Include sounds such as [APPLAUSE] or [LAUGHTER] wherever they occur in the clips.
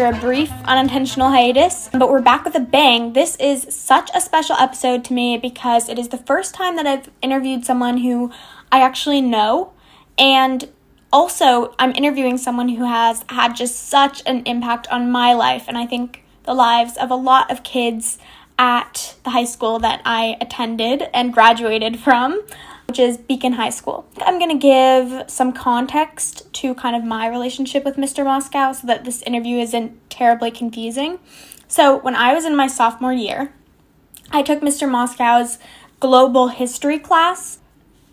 After a brief unintentional hiatus, but we're back with a bang. This is such a special episode to me because it is the first time that I've interviewed someone who I actually know, and also I'm interviewing someone who has had just such an impact on my life, and I think the lives of a lot of kids at the high school that I attended and graduated from which is Beacon High School. I'm going to give some context to kind of my relationship with Mr. Moscow so that this interview isn't terribly confusing. So, when I was in my sophomore year, I took Mr. Moscow's global history class.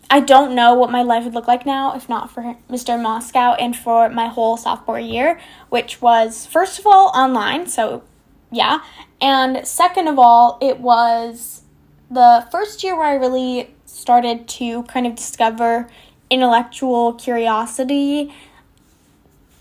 I don't know what my life would look like now if not for Mr. Moscow and for my whole sophomore year, which was, first of all, online, so yeah. And second of all, it was the first year where I really started to kind of discover intellectual curiosity.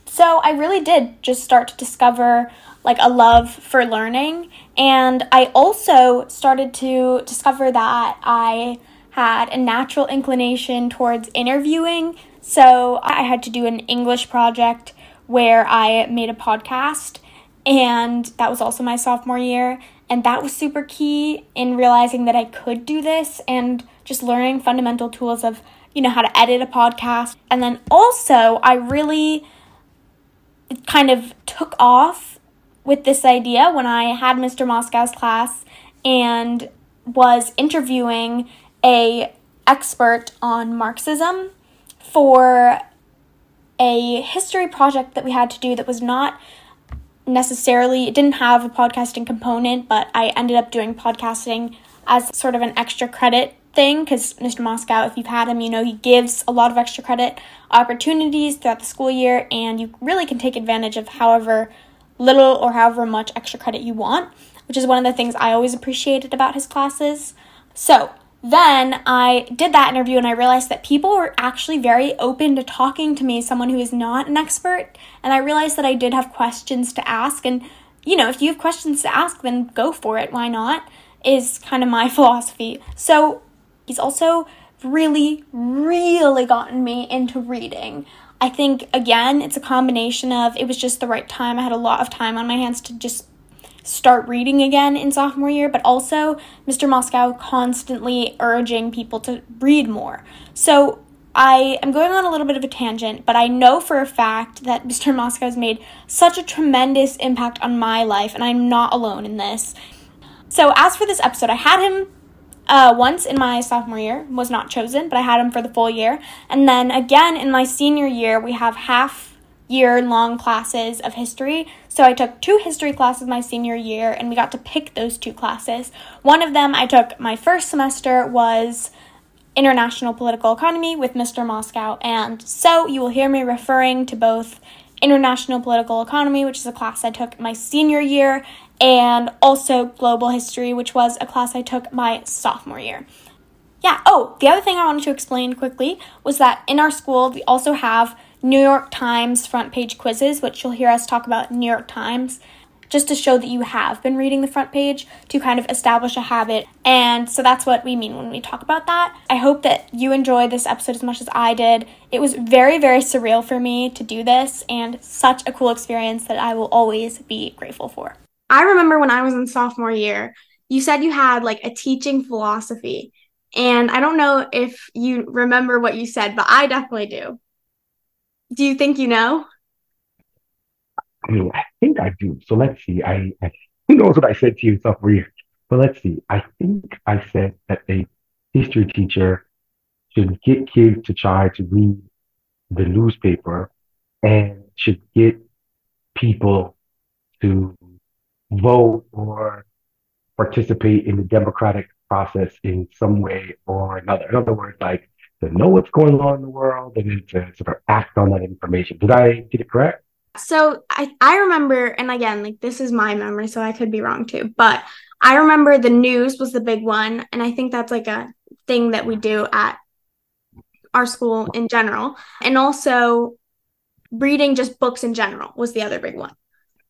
So I really did just start to discover like a love for learning. And I also started to discover that I had a natural inclination towards interviewing. So I had to do an English project where I made a podcast, and that was also my sophomore year. And that was super key in realizing that I could do this and just learning fundamental tools of, you know, how to edit a podcast. And then also, I really kind of took off with this idea when I had Mr. Moscow's class and was interviewing a expert on Marxism for a history project that we had to do that was not necessarily it didn't have a podcasting component but i ended up doing podcasting as sort of an extra credit thing because Mr. Moscow, if you've had him, you know he gives a lot of extra credit opportunities throughout the school year, and you really can take advantage of however little or however much extra credit you want, which is one of the things I always appreciated about his classes. So, then I did that interview and I realized that people were actually very open to talking to me, someone who is not an expert. And I realized that I did have questions to ask. And, you know, if you have questions to ask, then go for it. Why not? Is kind of my [LAUGHS] philosophy. So He's also really, really gotten me into reading. I think, again, it's a combination of it was just the right time. I had a lot of time on my hands to just start reading again in sophomore year, but also Mr. Moscow constantly urging people to read more. So I am going on a little bit of a tangent, but I know for a fact that [LAUGHS] Mr. Moscow has made such a tremendous impact on my life, and I'm not alone in this. So, as for this episode, I had him uh, once in my sophomore year, was not chosen, but I had him for the full year. And then again in my senior year, we have half year long classes of history. So I took two history classes my senior year, and we got to pick those two classes. One of them I took my first semester was international political economy with Mr. Moscow. And so you will hear me referring to both international political economy, which is a class I took my senior year, and also global history, which was a class I took my sophomore year. Yeah, oh, the other thing I wanted to explain quickly was that in our school we also have New York Times front page quizzes, which you'll hear us talk about New York Times, just to show that you have been reading the front page to kind of establish a habit. And so that's what we mean when we talk about that. I hope that you enjoyed this episode as much as I did. It was very, very surreal for me to do this and such a cool experience that I will always be grateful for. I remember when I was in sophomore year, you said you had like a teaching philosophy. And I don't know if you remember what you said, but I definitely do. Do you think you know? I think I do. So let's see. I, I who knows what I said to you sophomore year, but let's see. I think I said that a history teacher should get kids to try to read the newspaper and should get people to vote or participate in the democratic process in some way or another. In other words, like to know what's going on in the world and then to sort of act on that information. Did I get it correct? So I, I remember, and again, like this is my memory, so I could be wrong too, but I remember the news was the big one. And I think that's like a thing that we do at our school in general. And also reading just books in general was the other big one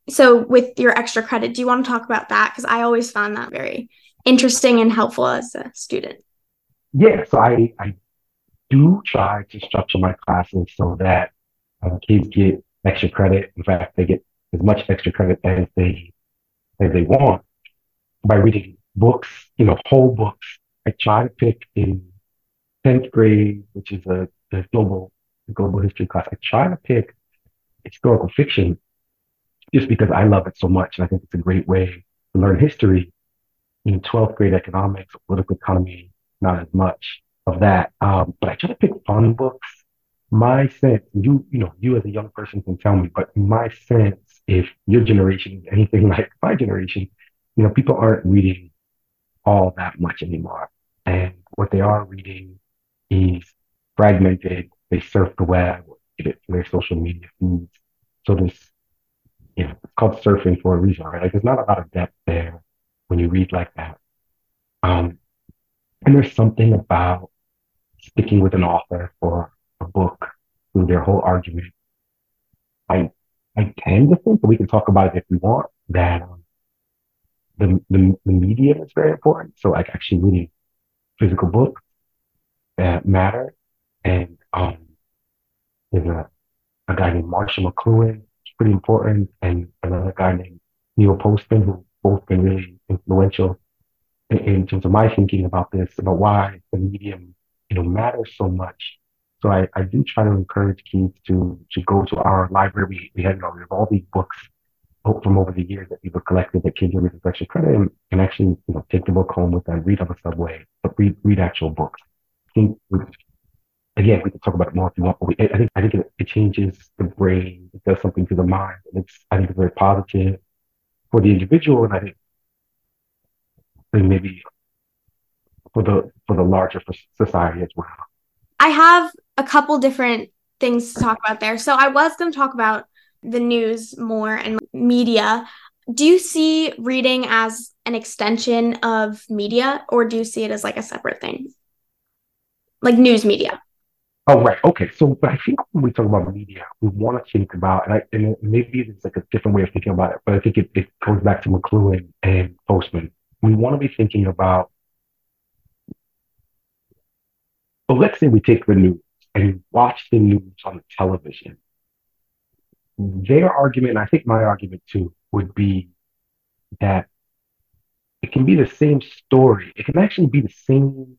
so with your extra credit do you want to talk about that because i always found that very interesting and helpful as a student yeah so i i do try to structure my classes so that uh, kids get extra credit in fact they get as much extra credit as they as they want by reading books, you know, whole books. I try to pick in 10th grade, which is a, global global history class. I try to pick historical fiction just because I love it so much. And I think it's a great way to learn history. In 12th grade economics, political economy, not as much of that. Um, but I try to pick fun books. My sense, you, you know, you as a young person can tell me, but my sense, if your generation is anything [LAUGHS] like my generation, you know, people aren't reading all that much anymore. And what they are reading is fragmented. They surf the web, get it from their social media feeds. So this, you know, it's called surfing for a reason, right? Like there's not a lot of depth there when you read like that. Um, and there's something about sticking with an author for a book through their whole argument. I I tend to think, but we can talk about it if we want, that um, the, the the medium is very important. So like actually reading physical books that matter. And um, there's a, a guy named Marshall McLuhan, pretty important, and another guy named Neil Postman, who both been really influential in, in terms of my thinking about this, about why the medium, you know, matters so much. So I, I do try to encourage kids to to go to our library. We, we have, you know, we have all these books from over the years that people collected that kids reading extra credit and, and actually, you know, take the book home with them, read on the subway, but read read actual books. I think again, we can talk about it more if you want, but we, I think I think it, it changes the brain, it does something to the mind, and it's I think very positive for the individual, and I think, I think maybe for the for the larger society as well. I have a couple different things to talk about there. So I was going to talk about the news more and media. Do you see reading as an extension of media, or do you see it as like a separate thing, like news media? Oh, right. Okay. So, but I think when we talk about media, we want to think about, and, I, and maybe it's like a different way of thinking about it, but I think it, it goes back to McLuhan and Postman. We want to be thinking about, well, let's say we take the news and watch the news on the television. Their argument, and I think my argument too, would be that it can be the same story. It can actually be the same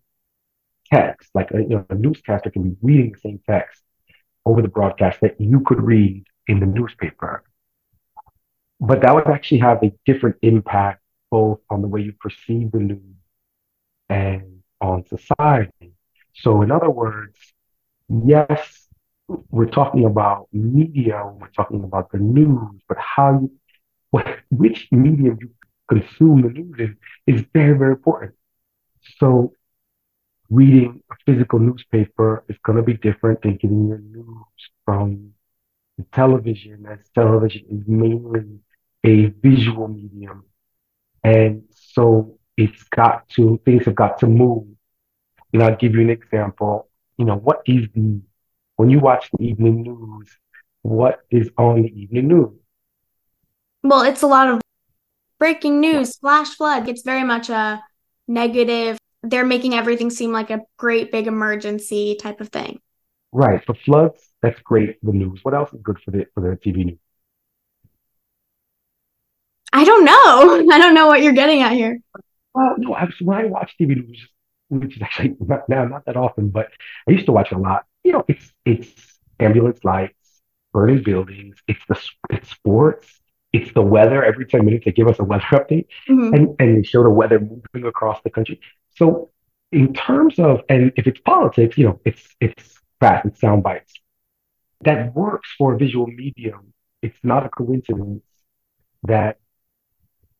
text, like a, you know, a newscaster can be reading the same text over the broadcast that you could read in the newspaper. But that would actually have a different impact both on the way you perceive the news and on society. So, in other words, yes, we're talking about media, we're talking about the news, but how you, which medium you consume the news in is very, very important. So, reading a physical newspaper is going to be different than getting your news from the television, as television is mainly a visual medium. And so it's got to, things have got to move. You know, I'll give you an example. You know, what is the, when you watch the evening news, what is on the evening news? Well, it's a lot of breaking news, flash flood. It's very much a negative they're making everything seem like a great big emergency type of thing. Right. For floods, that's great. The news. What else is good for the for the TV news? I don't know. [LAUGHS] I don't know what you're getting at here. Well, no. I, was, when I watch TV news, which is actually [LAUGHS] not, now not that often, but I used to watch a lot. You know, it's it's ambulance lights, burning buildings. It's the it's sports. It's the weather. Every ten minutes, they give us a weather [LAUGHS] update, mm-hmm. and and they show the weather moving across the country. So in terms of, and if it's politics, you know, it's it's fast, it's sound bites. That works for a visual medium. It's not a coincidence that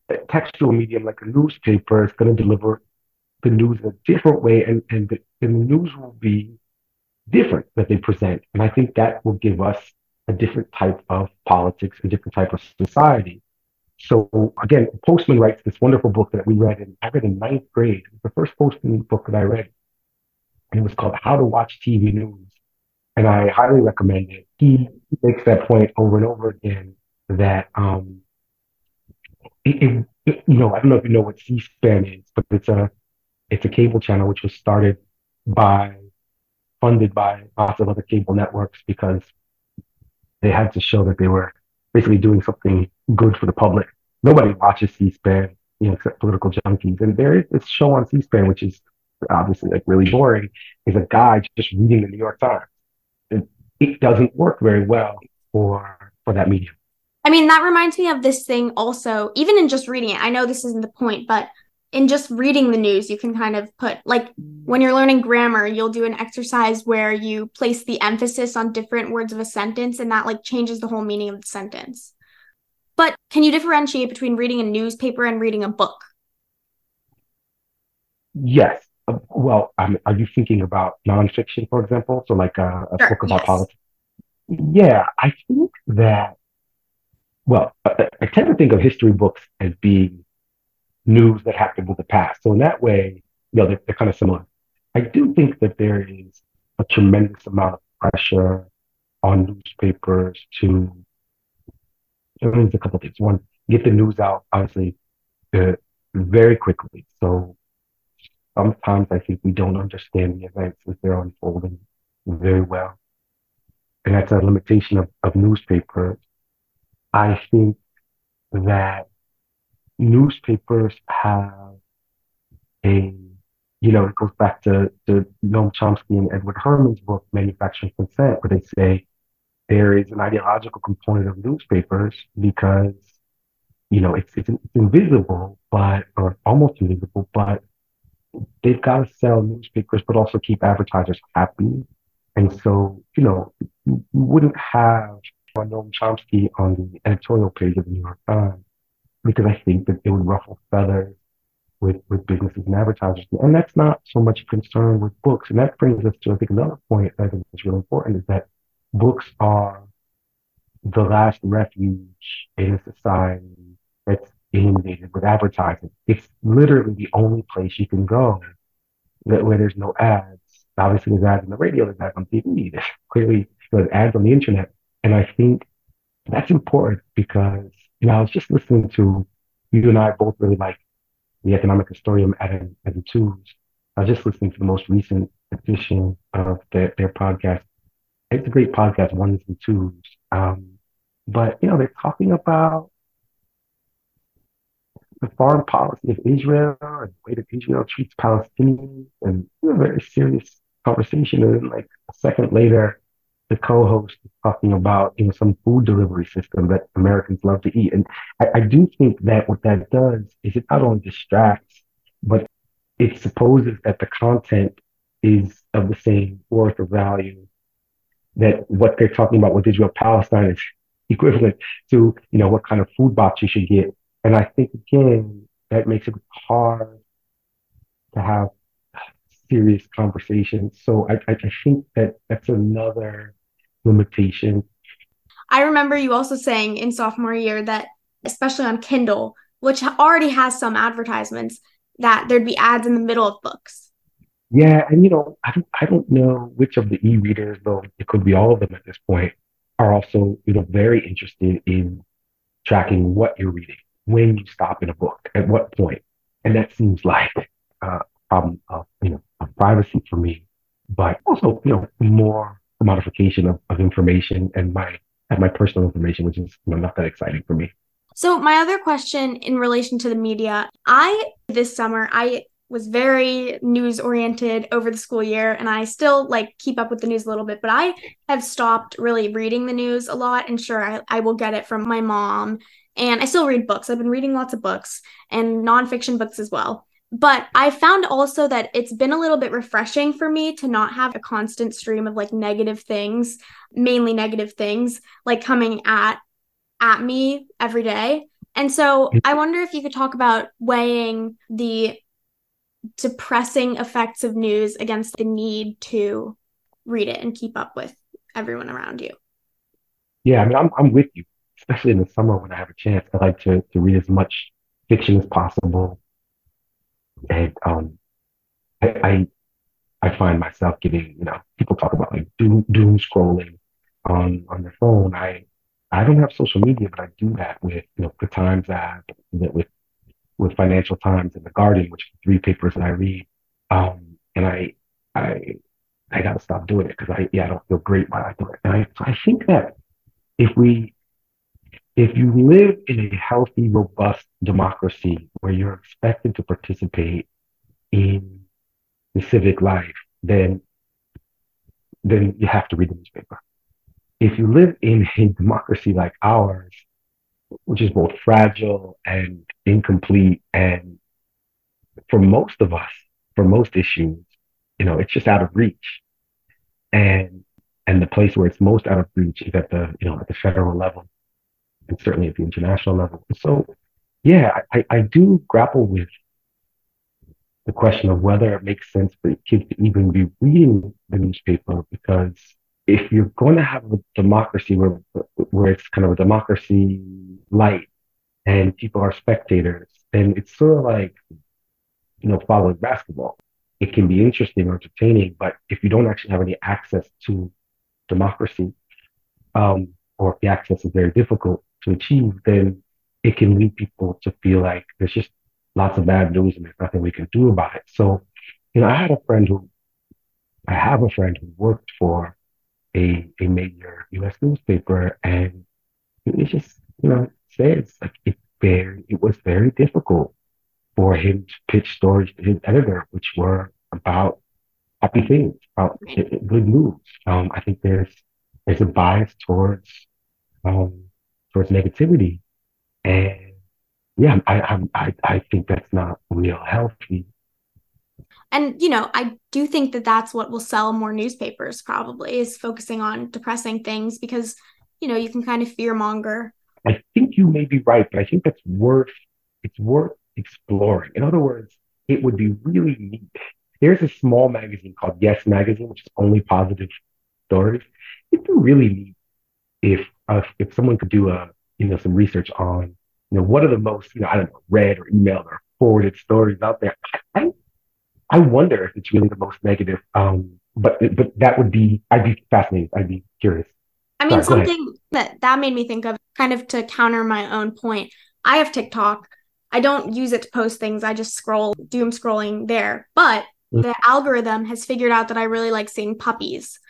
a textual medium like a newspaper is going to deliver the news in a different way, and and the, the news will be different that they present. And I think that will give us a different type of politics, a different type of society. So again, Postman writes this wonderful book that we read in I read in ninth grade. It was the first Postman book that I read. And it was called How to Watch TV News. And I highly recommend it. He makes that point over and over again that um it, it, you know, I don't know if you know what C-SPAN is, but it's a it's a cable channel which was started by funded by lots of other cable networks because they had to show that they were basically doing something good for the public. Nobody watches C-SPAN, you know, except political junkies. And there is this show on C-SPAN, which is obviously like really boring, is a guy just reading the New York Times. It, it doesn't work very well for for that medium. I mean, that reminds me of this thing also, even in just reading it. I know this isn't the point, but in just reading the news, you can kind of put, like, when you're learning grammar, you'll do an exercise where you place the emphasis on different words of a sentence, and that, like, changes the whole meaning of the sentence. But can you differentiate between reading a newspaper and reading a book? Yes. Uh, well, um, are you thinking about nonfiction, for example? So, like a, a sure, book about yes. politics? Yeah, I think that, well, I, I tend to think of history books as being news that happened in the past. So in that way, you know, they're, they're kind of similar. I do think that there is a tremendous amount of pressure on newspapers to, I mean, a couple of things. One, get the news out, obviously, uh, very quickly. So sometimes I think we don't understand the events as they're unfolding very well. And that's a limitation of, of newspapers. I think that newspapers have a, you know, it goes back to, to Noam Chomsky and Edward Herman's book, Manufacturing Consent, where they say there is an ideological component of newspapers because, you know, it's, it's, it's invisible, but, or almost invisible, but they've got to sell newspapers, but also keep advertisers happy. And so, you know, you wouldn't have Noam Chomsky on the editorial page of the New York Times because I think that it would ruffle feathers with, with businesses and advertisers. And that's not so much a concern with books. And that brings us to, I think, another point that I think is really important is that books are the last refuge in a society that's inundated with advertising. It's literally the only place you can go that where there's no ads. Obviously, there's ads on the radio, there's ads on TV, there's clearly there's ads on the internet. And I think that's important because you know, I was just listening to you and I both really like the economic historian Adam, Adam Tooze. I was just listening to the most recent edition of their, their podcast. It's a great podcast, Ones and Tooze. Um, but you know, they're talking about the foreign policy of Israel and the way that Israel treats Palestinians and you know, a very serious conversation. And then like a second later, the co-host is talking about you know some food delivery system that Americans love to eat, and I, I do think that what that does is it not only distracts, but it supposes that the content is of the same worth or value that what they're talking about with Israel Palestine is equivalent to you know what kind of food box you should get, and I think again that makes it hard to have serious conversations. So I, I, think that that's another limitation. I remember you also saying in sophomore year that, especially on Kindle, which already has some advertisements, that there'd be ads in the middle of books. Yeah, and you know, I don't, I don't know which of the e-readers, though it could be all of them at this point, are also you know very interested in tracking what you're reading, when you stop in a book, at what point, and that seems like uh, a problem of you know of privacy for me, but also you know more modification of, of information and my and my personal information, which is you know, not that exciting for me. So my other question in relation to the media, I this summer I was very news oriented over the school year and I still like keep up with the news a little bit, but I have stopped really reading the news a lot. And sure, I, I will get it from my mom. And I still read books. I've been reading lots of books and nonfiction books as well. But I found also that it's been a little bit refreshing for me to not have a constant stream of like negative things, mainly negative things, like coming at at me every day. And so mm-hmm. I wonder if you could talk about weighing the depressing effects of news against the need to read it and keep up with everyone around you. Yeah, I mean, I'm, I'm with you, especially in the summer when I have a chance. I like to, to read as much fiction as possible and um, I, I, find myself getting, you know, people talk about like doom doom scrolling on on their phone. I I don't have social media, but I do that with you know the Times app, with with Financial Times and the Guardian, which are three papers that I read. Um, and I I I gotta stop doing it because I yeah I don't feel great while I do it. And I I think that if we if you live in a healthy, robust democracy where you're expected to participate in the civic life, then then you have to read the newspaper. If you live in a democracy like ours, which is both fragile and incomplete, and for most of us, for most issues, you know, it's just out of reach. And and the place where it's most out of reach is at the, you know, at the federal level and certainly at the international level. So yeah, I, I do grapple with the question of whether it makes sense for kids to even be reading the newspaper because if you're going to have a democracy where where it's kind of a democracy light and people are spectators, then it's sort of like you know following basketball. It can be interesting or entertaining, but if you don't actually have any access to democracy, um, or if the access is very difficult to achieve, then it can lead people to feel like there's just lots of bad news and there's nothing we can do about it. So, you know, I had a friend who, I have a friend who worked for a, a major US newspaper and it just, you know, says like it very, it was very difficult for him to pitch stories to his editor, which were about happy things, about good news. Um, I think there's, there's a bias towards, um, towards negativity. And yeah, I, I, I think that's not real healthy. And, you know, I do think that that's what will sell more newspapers probably is focusing on depressing things because, you know, you can kind of fear monger. I think you may be right, but I think that's worth, it's worth exploring. In other words, it would be really neat. There's a small magazine called Yes Magazine, which is only positive stories. It'd be really neat if, uh, if someone could do a, you know, some research on you know, what are the most, you know, I don't know, read or emailed or forwarded stories out there? I, I wonder if it's really the most negative. Um, but but that would be, I'd be fascinated. I'd be curious. I mean, Sorry, something that that made me think of, kind of to counter my own point. I have TikTok. I don't use it to post things. I just scroll, doom scrolling there. But mm-hmm. the algorithm has figured out that I really like seeing puppies.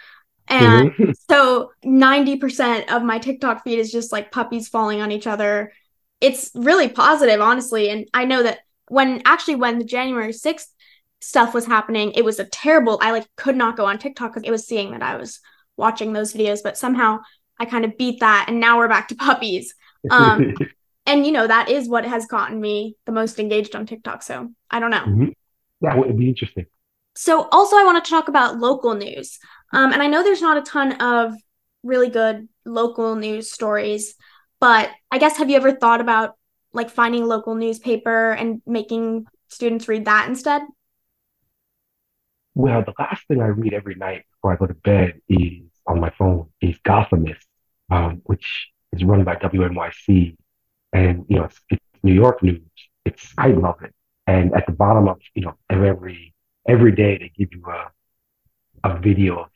And mm-hmm. so 90% of my TikTok feed is just like puppies falling on each other it's really positive, honestly. And I know that when actually when the January 6th stuff was happening, it was a terrible, I like could not go on TikTok because it was seeing that I was watching those videos, but somehow I kind of beat that. And now we're back to puppies. Um, [LAUGHS] and you know, that is what has gotten me the most engaged on TikTok. So I don't know. Mm-hmm. That would be interesting. So also I wanted to talk about local news. Um, and I know there's not a ton of really good local news stories but I guess have you ever thought about like finding a local newspaper and making students read that instead? Well, the last thing I read every night before I go to bed is on my phone is Gothamist, um, which is run by WNYC, and you know it's, it's New York news. It's I love it, and at the bottom of you know every every day they give you a a video of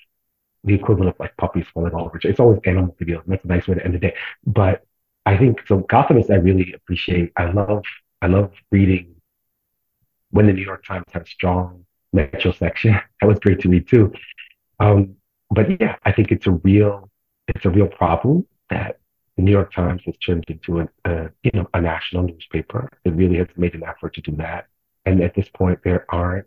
the equivalent of like puppies falling all over. It's always animal videos. That's a nice way to end the day. But I think so. Gothamist, I really appreciate. I love, I love reading when the New York Times had a strong metro section. [LAUGHS] That was great to read too. Um, but yeah, I think it's a real, it's a real problem that the New York Times has turned into a, a, you know, a national newspaper. It really has made an effort to do that. And at this point, there aren't.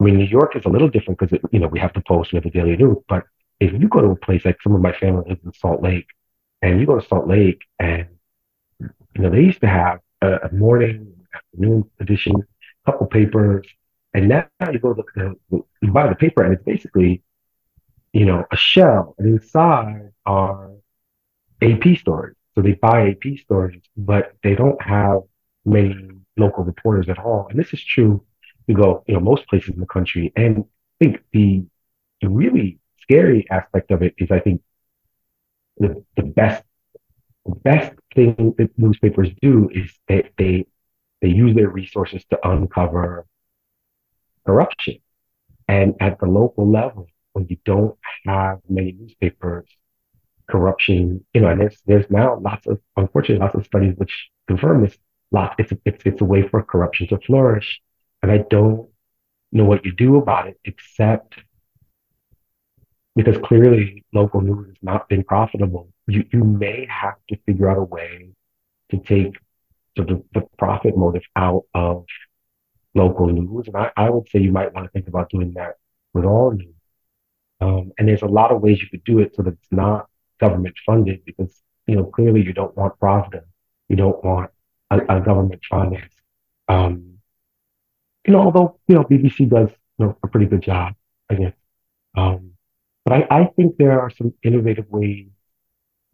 I mean, New York is a little different because you know we have the Post, we have the Daily News. But if you go to a place like some of my family lives in Salt Lake, and you go to Salt Lake, and you know they used to have a, a morning, afternoon edition, a couple papers, and now you go to the, you buy the paper, and it's basically, you know, a shell, and inside are AP stories. So they buy AP stories, but they don't have many local reporters at all. And this is true. You go, you know, most places in the country, and I think the the really scary aspect of it is, I think, the, the best the best thing that newspapers do is they, they they use their resources to uncover corruption. And at the local level, when you don't have many newspapers, corruption, you know, and there's there's now lots of unfortunately lots of studies which confirm this. Lot it's it's it's a way for corruption to flourish, and I don't know what you do about it except because clearly local news has not been profitable you, you may have to figure out a way to take sort of the profit motive out of local news. And I, I would say you might want to think about doing that with all news. Um, and there's a lot of ways you could do it so that it's not government funded because, you know, clearly you don't want Pravda. You don't want a, a government finance. Um, you know, although, you know, BBC does you know, a pretty good job, I guess. Um, but I, I think there are some innovative ways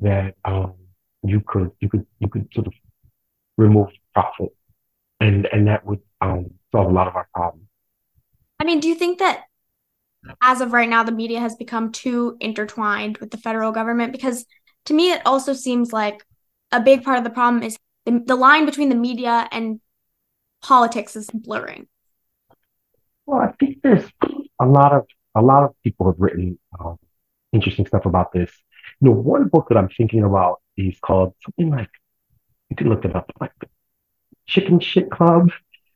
that um, you could you could you could sort of remove profit and and that would um, solve a lot of our problems. I mean, do you think that as of right now, the media has become too intertwined with the federal government? Because to me, it also seems like a big part of the problem is the, the line between the media and politics is blurring. Well, I think there's a lot of a lot of people have written um, interesting stuff about this. You know, one book that I'm thinking about is called something like you can look it up, like Chicken Shit Club,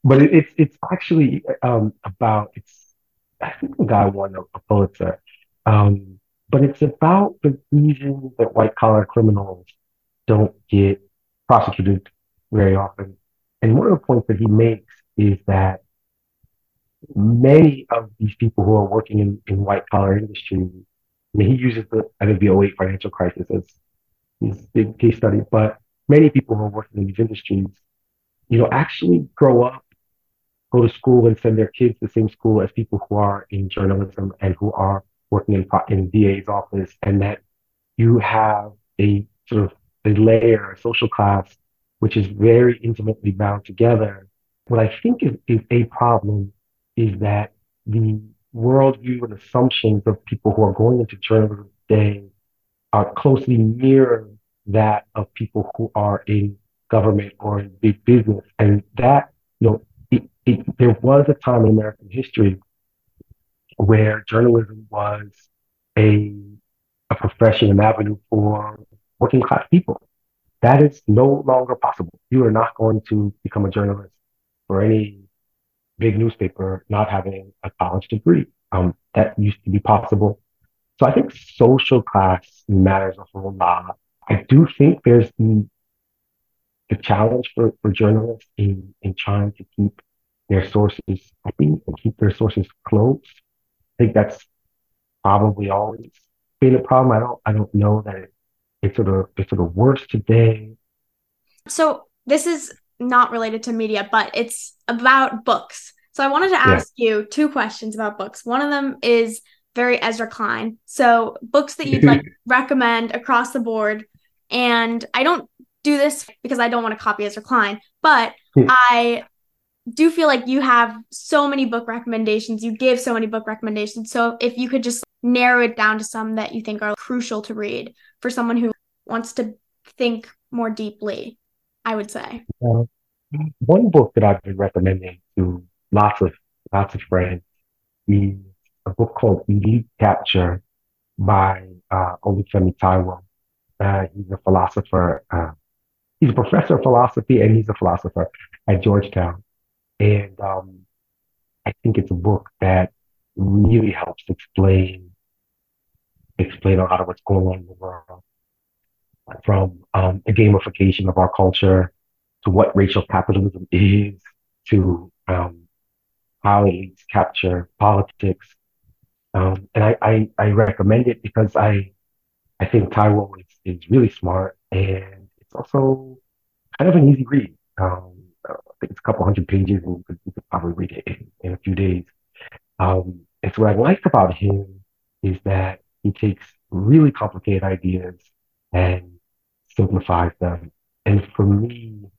but it, it's it's actually um, about it's I think the guy won a, a Pulitzer, um, but it's about the reason that white collar criminals don't get prosecuted very often. And one of the points that he makes is that many of these people who are working in, in white collar industries, I mean, he uses the, I think the 08 financial crisis as his big case study, but many people who are working in these industries, you know, actually grow up, go to school and send their kids to the same school as people who are in journalism and who are working in, in DA's office and that you have a sort of a layer, a social class, which is very intimately bound together. What I think is, is a problem is that the worldview and assumptions of people who are going into journalism today are closely mirror that of people who are in government or in big business. And that, you know, it, it, there was a time in American history where journalism was a, a profession, an avenue for working class people. That is no longer possible. You are not going to become a journalist for any big newspaper not having a college degree. Um, that used to be possible. So I think social class matters a whole lot. I do think there's the, the challenge for, for journalists in, in trying to keep their sources happy and keep their sources close. I think that's probably always been a problem. I don't I don't know that it, it's sort of it's sort of worse today. So this is not related to media, but it's about books. So I wanted to ask yeah. you two questions about books. One of them is very Ezra Klein. So books that you'd like [LAUGHS] recommend across the board. And I don't do this because I don't want to copy Ezra Klein, but hmm. I do feel like you have so many book recommendations. You give so many book recommendations. So if you could just narrow it down to some that you think are crucial to read for someone who wants to think more deeply, I would say. Uh, one book that I've been recommending to lots of lots of friends is a book called Elite Capture by uh, Olufemi Taiwo. Uh, he's a philosopher. Uh, he's a professor of philosophy and he's a philosopher at Georgetown. And um, I think it's a book that really helps explain explain a lot of what's going on in the world, from um, the gamification of our culture to what racial capitalism is to um, how elites capture politics. Um, and I, I, I, recommend it because I, I think Taiwo is, is really smart and it's also kind of an easy read. Um, I think it's a couple hundred pages and you could, you could probably read it in, in a few days. Um, and so what I like about him is that he takes really complicated ideas and simplifies them. And for me,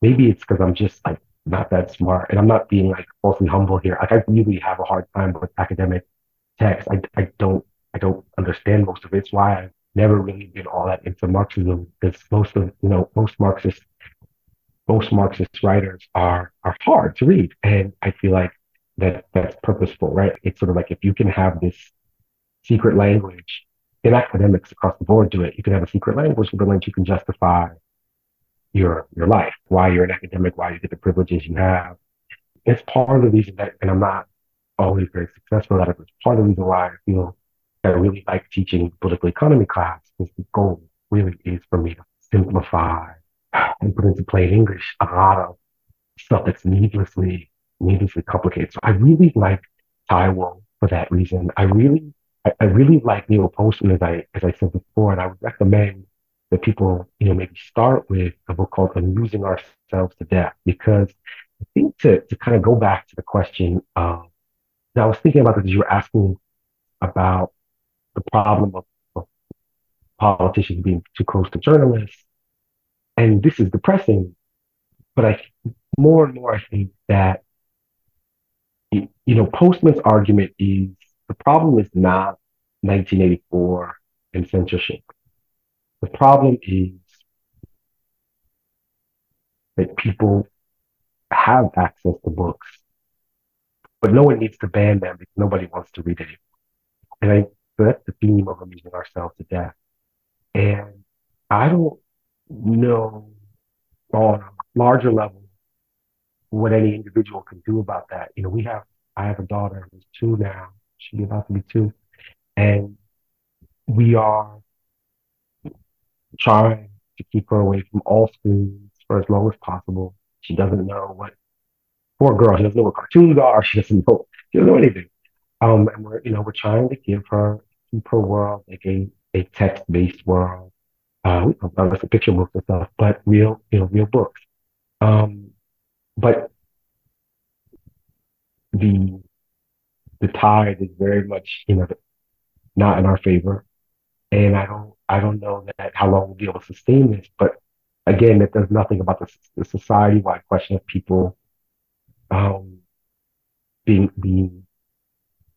maybe it's because I'm just like not that smart. And I'm not being like falsely humble here. Like I really have a hard time with academic text. I, I don't I don't understand most of it. It's why I've never really been all that into Marxism because most of you know most Marxist most Marxist writers are are hard to read. And I feel like that that's purposeful, right? It's sort of like if you can have this secret language, and academics across the board do it, you can have a secret language with which you can justify your your life, why you're an academic, why you get the privileges you have. It's part of the reason that, and I'm not always very successful at it, but it's part of the reason why I feel that I really like teaching political economy class is the goal. really is for me to simplify and put into plain English a lot of stuff that's needlessly, needlessly complicated. So I really like Taiwo for that reason. I really, I, I really like Neil Postman, as I, as I said before, and I would recommend that people, you know, maybe start with a book called Amusing Ourselves to Death, because I think to, to kind of go back to the question of, now I was thinking about this you were asking about the problem of, of politicians being too close to journalists. And this is depressing, but I more and more I think that you know Postman's argument is the problem is not 1984 and censorship. The problem is that people have access to books, but no one needs to ban them because nobody wants to read it. And I, so that's the theme of amusing ourselves to death. And I don't know on a larger level what any individual can do about that. You know, we have, I have a daughter who's two now. About to be two. And we are trying to keep her away from all screens for as long as possible. She doesn't know what, poor girl, she doesn't know what cartoons are. She doesn't know, she doesn't know anything. Um, and we're, you know, we're trying to give her, keep her world like a, a text-based world. Uh, obviously picture books and stuff, but real, you know, real books. Um, but the the tide is very much, you know, not in our favor. And I don't I don't know that how long we'll be able to sustain this. But again, that does nothing about the, the society-wide question of people um, being being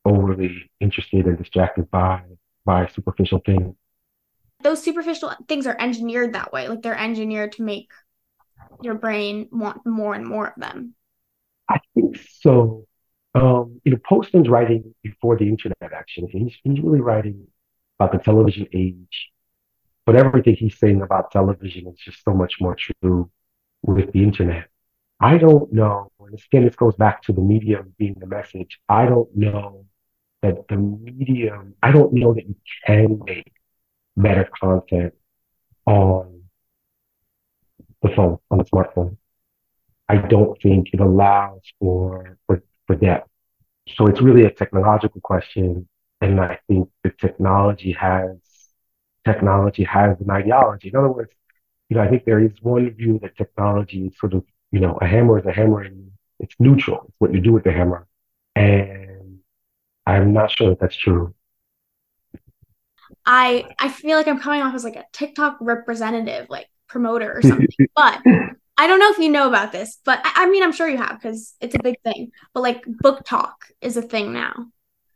overly interested and distracted by by superficial things. Those superficial things are engineered that way. Like they're engineered to make your brain want more and more of them. I think so. Um, you know, Postman's writing before the internet. Actually, he's he's really writing about the television age but everything he's saying about television is just so much more true with the internet. I don't know, and again, this goes back to the medium being the message. I don't know that the medium, I don't know that you can make meta content on the phone, on the smartphone. I don't think it allows for, for, for depth. So it's really a technological question. And I think the technology has technology has an ideology. In other words, you know, I think there is one view that technology is sort of, you know, a hammer is a hammer and it's neutral. It's what you do with the hammer. And I'm not sure that that's true. I I feel like I'm coming off as like a TikTok representative, like promoter or [LAUGHS] something. but I don't know if you know about this, but I, I mean, I'm sure you have because it's a big thing. But like BookTok is a thing now.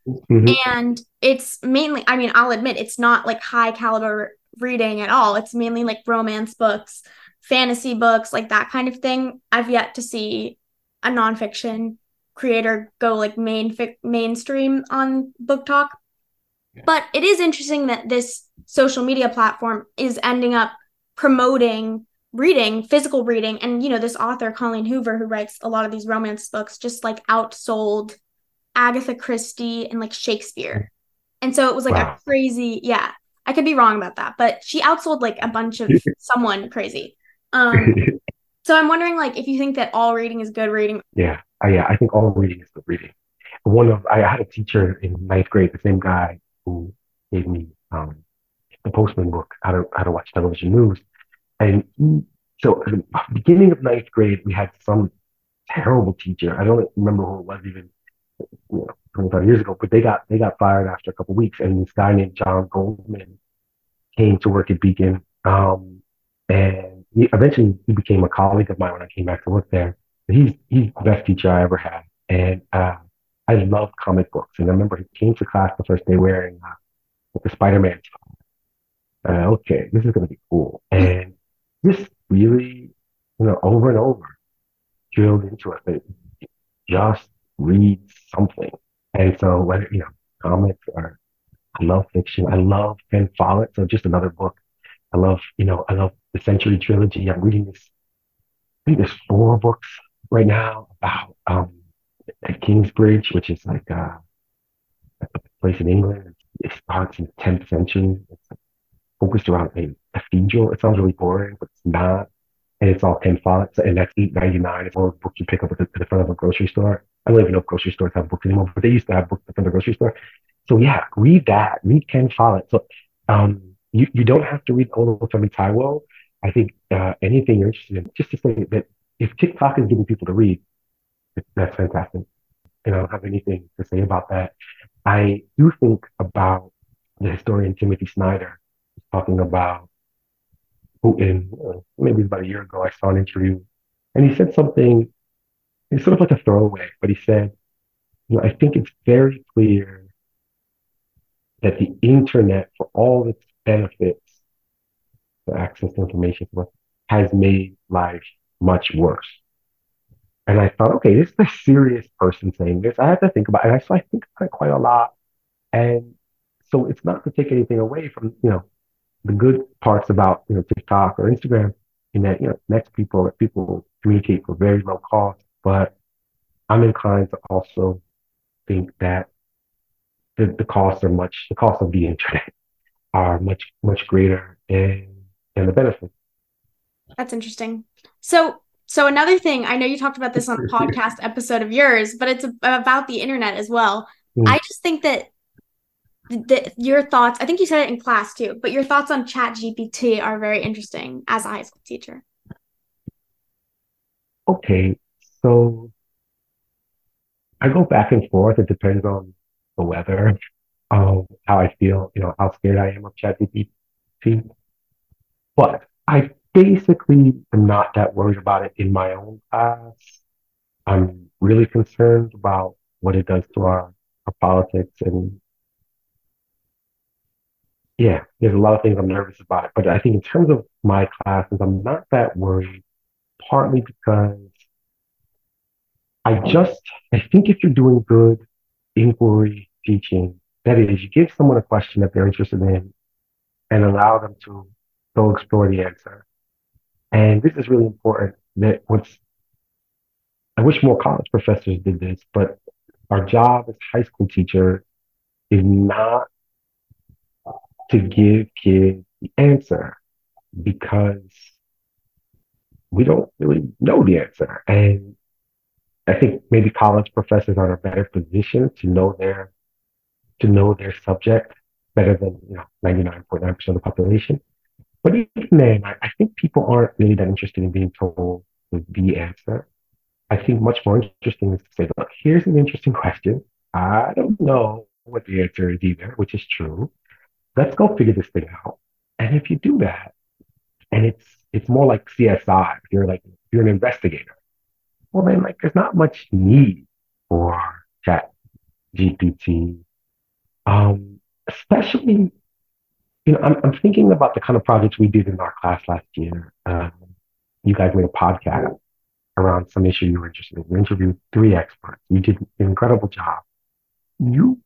Mm-hmm. And it's mainly, I mean, I'll admit it's not like high caliber reading at all. It's mainly like romance books, fantasy books, like that kind of thing. I've yet to see a nonfiction creator go like main fi- mainstream on BookTok. But it is interesting that this social media platform is ending up promoting reading, physical reading. And, you know, this author, Colleen Hoover, who writes a lot of these romance books, just like outsold Agatha Christie and like Shakespeare. And so it was like wow. a crazy, yeah. I could be wrong about that, but she outsold like a bunch of [LAUGHS] someone crazy. Um [LAUGHS] so I'm wondering like if you think that all reading is good reading. Yeah. I, yeah, I think all reading is good reading. One of I had a teacher in ninth grade, the same guy who gave me um, the Postman book, how to how to watch television news. And so at the beginning of ninth grade, we had some terrible teacher. I don't remember who it was even you know, 25 years ago, but they got they got fired after a couple weeks, and this guy named John Goldman came to work at Beacon, um, and he, eventually he became a colleague of mine when I came back to work there. But he's he's the best teacher I ever had, and uh, I love comic books. And I remember he came to class the first day wearing uh, the Spider-Man. Uh, okay, this is gonna be cool, and just really, you know, over and over drilled into us that just read something. And so whether, you know, comics or I love fiction. I love Ken Follett. So just another book. I love, you know, I love the Century Trilogy. I'm reading this, I think there's four books right now about um at Kingsbridge, which is like uh, a place in England. It starts in the 10th century. It's focused around a cathedral. It sounds really boring, but it's not. And it's all Ken Follett, and that's eight ninety nine. It's all books you pick up at the, at the front of a grocery store. I don't even know if grocery stores have books anymore, but they used to have books at the front of the grocery store. So yeah, read that. Read Ken Follett. So um, you, you don't have to read Olufemi Taiwo. I think uh, anything you're interested in, just to say that if TikTok is getting people to read, that's fantastic. And I don't have anything to say about that. I do think about the historian Timothy Snyder talking about Putin. Uh, maybe about a year ago, I saw an interview, and he said something. It's sort of like a throwaway, but he said, "You know, I think it's very clear that the internet, for all its benefits, the access to information, has made life much worse." And I thought, okay, this is a serious person saying this. I had to think about it. So I think about it quite a lot. And so it's not to take anything away from, you know, the good parts about, you know, TikTok or Instagram in that, you know, next people that people communicate for very low cost. But I'm inclined to also think that the, the costs are much, the cost of the internet [LAUGHS] are much, much greater and, and the benefits. That's interesting. So so another thing, I know you talked about this on a [LAUGHS] podcast episode of yours, but it's about the internet as well. Mm. I just think that your thoughts, I think you said it in class too, but your thoughts on Chat GPT are very interesting as a high school teacher. Okay, so I go back and forth. It depends on the weather, um, how I feel, you know, how scared I am of Chat GPT. But I basically am not that worried about it in my own class. I'm really concerned about what it does to our, our politics and yeah, there's a lot of things I'm nervous about. But I think in terms of my classes, I'm not that worried, partly because I just, I think if you're doing good inquiry teaching, that is, you give someone a question that they're interested in and allow them to go explore the answer. And this is really important that what's, I wish more college professors did this, but our job as high school teachers is not to give kids the answer because we don't really know the answer. And I think maybe college professors are in a better position to know their to know their subject better than you know 99.9% of the population. But even then, I, I think people aren't really that interested in being told the answer. I think much more interesting is to say, look, here's an interesting question. I don't know what the answer is either, which is true. Let's go figure this thing out. And if you do that, and it's it's more like CSI, you're like you're an investigator, well then like there's not much need for chat GPT. Um, especially you know, I'm, I'm thinking about the kind of projects we did in our class last year. Um, you guys made a podcast around some issue you were interested in. You interviewed three experts. You did an incredible job. You,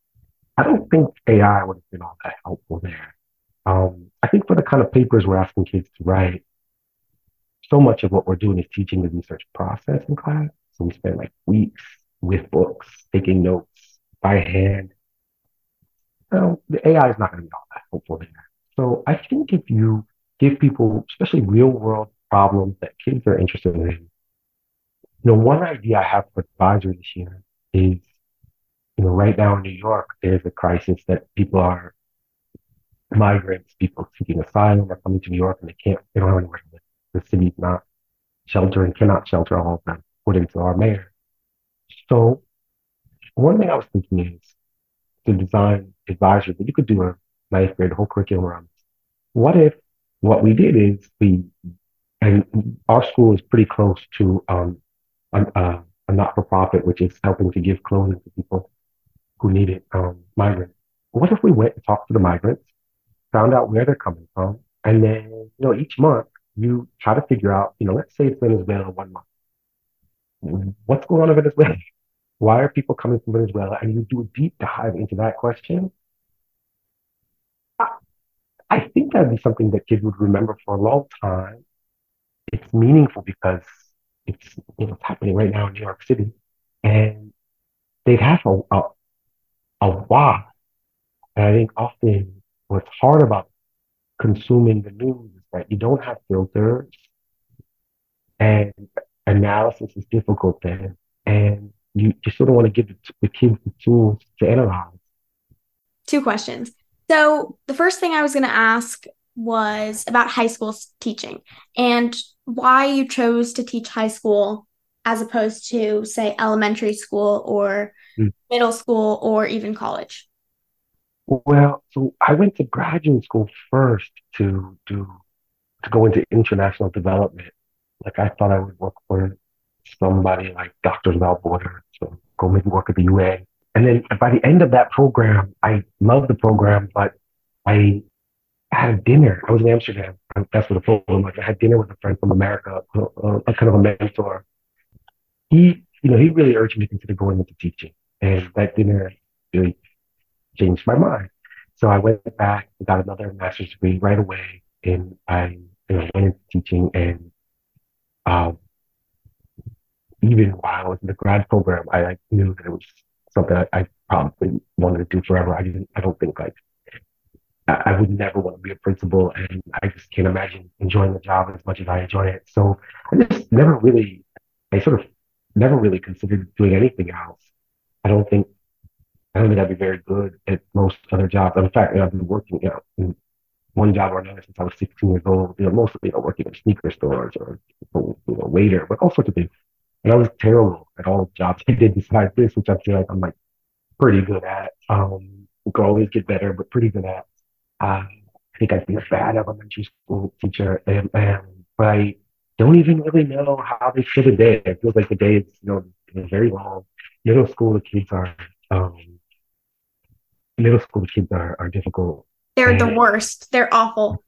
I don't think AI would have been all that helpful there. Um, I think for the kind of papers we're asking kids to write, so much of what we're doing is teaching the research process in class. So we spend like weeks with books, taking notes by hand. So the AI is not going to be all that helpful there. So I think if you give people, especially real world problems that kids are interested in, you know, one idea I have for advisory this year is, you know, right now in New York, there's a crisis that people are migrants, people seeking asylum are coming to New York and they can't, they don't have anywhere to live. The city's not sheltering, cannot shelter all of them, according to our mayor. So one thing I was thinking is to design advisory, but you could do a ninth grade, whole curriculum around What if what we did is we, and our school is pretty close to um, a, a not-for-profit, which is helping to give clothing to people who need it, um, migrants. What if we went and talked to the migrants, found out where they're coming from, and then, you know, each month you try to figure out, you know, let's say it's Venezuela one month. What's going on in Venezuela? [LAUGHS] Why are people coming from Venezuela? And you do a deep dive into that question I think that'd be something that kids would remember for a long time. It's meaningful because it's you know it's happening right now in New York City, and they'd have a a, a why. And I think often what's hard about consuming the news is that you don't have filters and analysis is difficult then. And you, you sort of want to give the, the kids the tools to analyze. Two questions. So the first thing I was going to ask was about high school teaching and why you chose to teach high school as opposed to, say, elementary school or mm. middle school or even college. Well, so I went to graduate school first to do to go into international development. Like I thought I would work for somebody like Doctors Without Borders, so go maybe work at the UN. And then by the end of that program, I loved the program, but I had a dinner. I was in Amsterdam. That's what the program was. I had dinner with a friend from America, a, a kind of a mentor. He, you know, he really urged me to consider going into teaching. And that dinner really changed my mind. So I went back and got another master's degree right away. And I you know, went into teaching and um, even while I was in the grad program, I like, knew that it was something I, I, probably wanted to do forever. I didn't, I don't think like I, I would never want to be a principal, and I just can't imagine enjoying the job as much as I enjoy it. So I just never really, I sort of never really considered doing anything else. I don't think, I don't think I'd be very good at most other jobs. In fact, I've been working, you know, in one job or another since I was 16 years old. You know, mostly you know working in sneaker stores or you know waiter, but all sorts of things. And I was terrible at all jobs [LAUGHS] I did besides this, which I feel like I'm like pretty good at. Um, could always get better, but pretty good at. Uh, I think I'd be a bad elementary school teacher, and, and but I don't even really know how they feel the day. It feels like the day is you know very long. Middle school, the kids are um, middle school, the kids are are difficult. They're and, the worst. They're awful.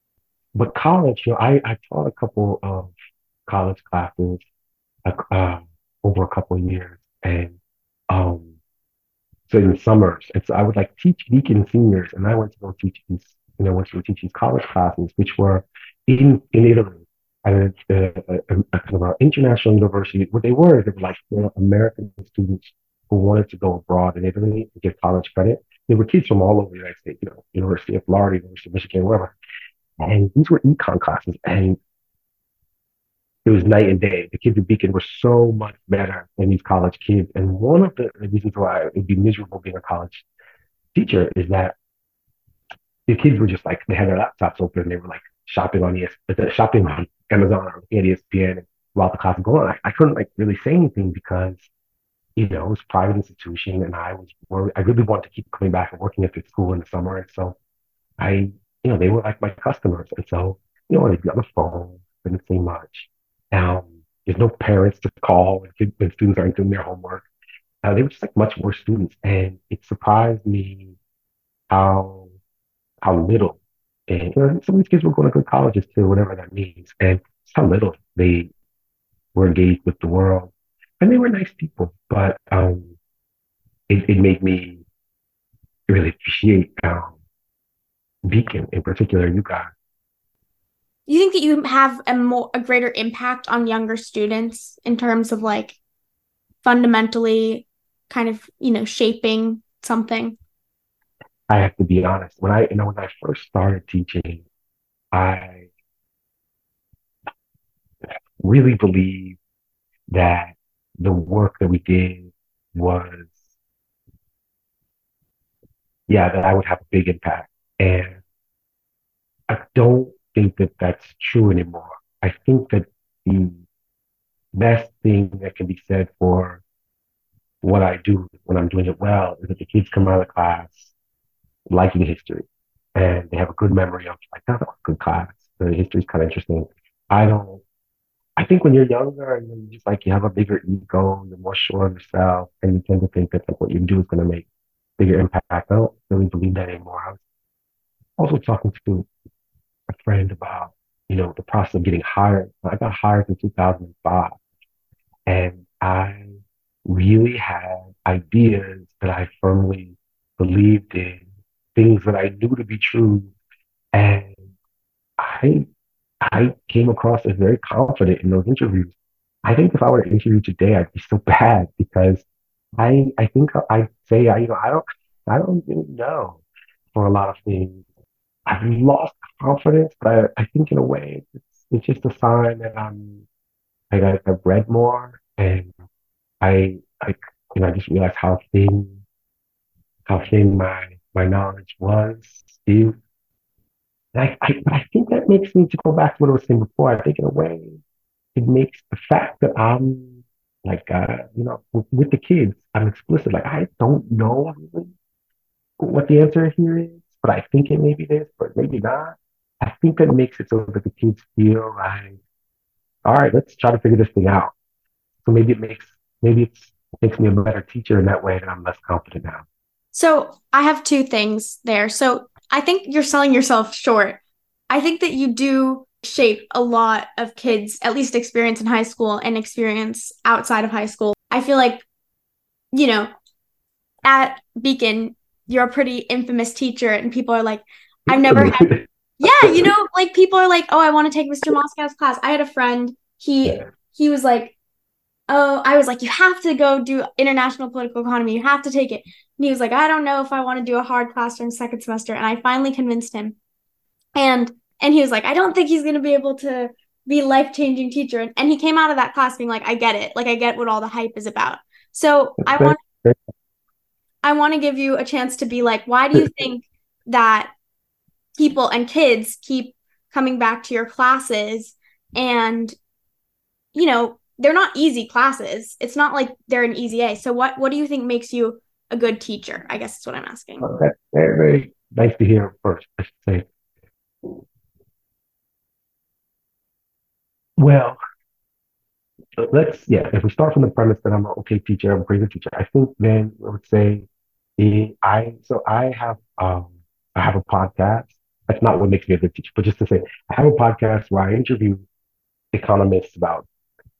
But college, you know, I I taught a couple of college classes uh, over a couple of years. And um, so in the summers, it's I would like teach Beacon seniors, and I went to go teach these, you know, went to go teach these college classes, which were in in Italy. At a, a, kind of an international university. What they were, they were like you know, American students who wanted to go abroad in Italy to get college credit. They were kids from all over the United States, you know, University of Florida, University of Michigan, wherever. And these were econ classes. And it was night and day. The kids at Beacon were so much better than these college kids. And one of the reasons why it'd be miserable being a college teacher is that the kids were just like, they had their laptops open and they were like shopping on ES, uh, shopping on Amazon or at ESPN and while the class was going. I, I couldn't like really say anything because, you know, it was private institution and I was worried. I really wanted to keep coming back and working at the school in the summer. And so I, you know, they were like my customers. And so, you know, they'd be on the phone, didn't say much. Um, there's no parents to call when, when students aren't doing their homework. Uh, they were just like much worse students, and it surprised me how how little. And you know, some of these kids were going to good colleges too, whatever that means, and how little they were engaged with the world. And they were nice people, but um, it, it made me really appreciate um, Beacon in particular, you guys, you think that you have a more a greater impact on younger students in terms of like fundamentally kind of you know shaping something i have to be honest when i you know when i first started teaching i really believed that the work that we did was yeah that i would have a big impact and i don't think that that's true anymore. I think that the best thing that can be said for what I do when I'm doing it well is that the kids come out of the class liking history and they have a good memory of like, that's a good class. The history is kind of interesting. I don't, I think when you're younger and you just like, you have a bigger ego, you're more sure of yourself and you tend to think that like, what you do is going to make bigger impact. I don't really believe that anymore. I was also talking to a friend about, you know, the process of getting hired. I got hired in 2005 and I really had ideas that I firmly believed in, things that I knew to be true. And I, I came across as very confident in those interviews. I think if I were to interview today, I'd be so [LAUGHS] bad because I, I think I say, I, you know, I don't, I don't really know for a lot of things. I've lost confidence, but I, I think in a way it's it's just a sign that I'm like I, I've read more and I like you know I just realized how thin how thin my my knowledge was Steve. I, I but I think that makes me to go back to what I was saying before. I think in a way it makes the fact that I'm like uh you know with, with the kids I'm explicit like I don't know really what the answer here is, but I think it may be this, but maybe not. I think that makes it so that the kids feel like, all right, let's try to figure this thing out. So maybe it makes maybe it makes me a better teacher in that way, and I'm less confident now. So I have two things there. So I think you're selling yourself short. I think that you do shape a lot of kids, at least experience in high school and experience outside of high school. I feel like, you know, at Beacon, you're a pretty infamous teacher, and people are like, I've never had, [LAUGHS] yeah, you know, like people are like, oh, I want to take Mr. Moscow's class. I had a friend, he, he was like, oh, I was like, you have to go do international political economy. You have to take it. And he was like, I don't know if I want to do a hard class during second semester. And I finally convinced him. And and he was like, I don't think he's gonna be able to be life-changing teacher. And, and he came out of that class being like, I get it. Like I get what all the hype is about. So I want I want to give you a chance to be like, why do you [LAUGHS] think that people and kids keep coming back to your classes and you know, they're not easy classes. It's not like they're an easy A. So what what do you think makes you a good teacher? I guess is what I'm asking. That's very, very nice to hear first, I should say. Well, let's, yeah, if we start from the premise that I'm an okay teacher, I'm a pretty good teacher, I think then I would say eh, I, so I have, um, I have a podcast. That's not what makes me a good teacher, but just to say, I have a podcast where I interview economists about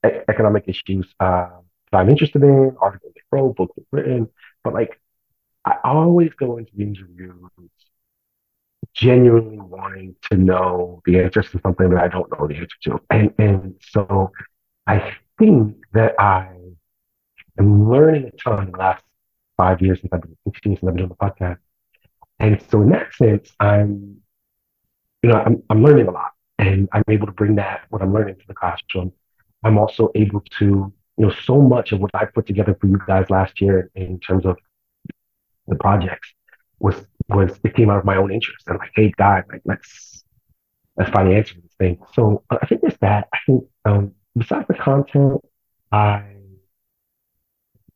e- economic issues uh, that I'm interested in, articles they wrote, books they've written. But like, I always go into interviews genuinely wanting to know the answers to something that I don't know the answer to. And and so I think that I am learning a ton in the last five years since I've been 16 since I've been doing the podcast. And so in that sense, I'm you know, I'm I'm learning a lot and I'm able to bring that what I'm learning to the classroom. I'm also able to, you know, so much of what I put together for you guys last year in terms of the projects was was it came out of my own interest. And like, hey guys, like let's let's find the answer to this thing. So uh, I think there's that. I think um besides the content, I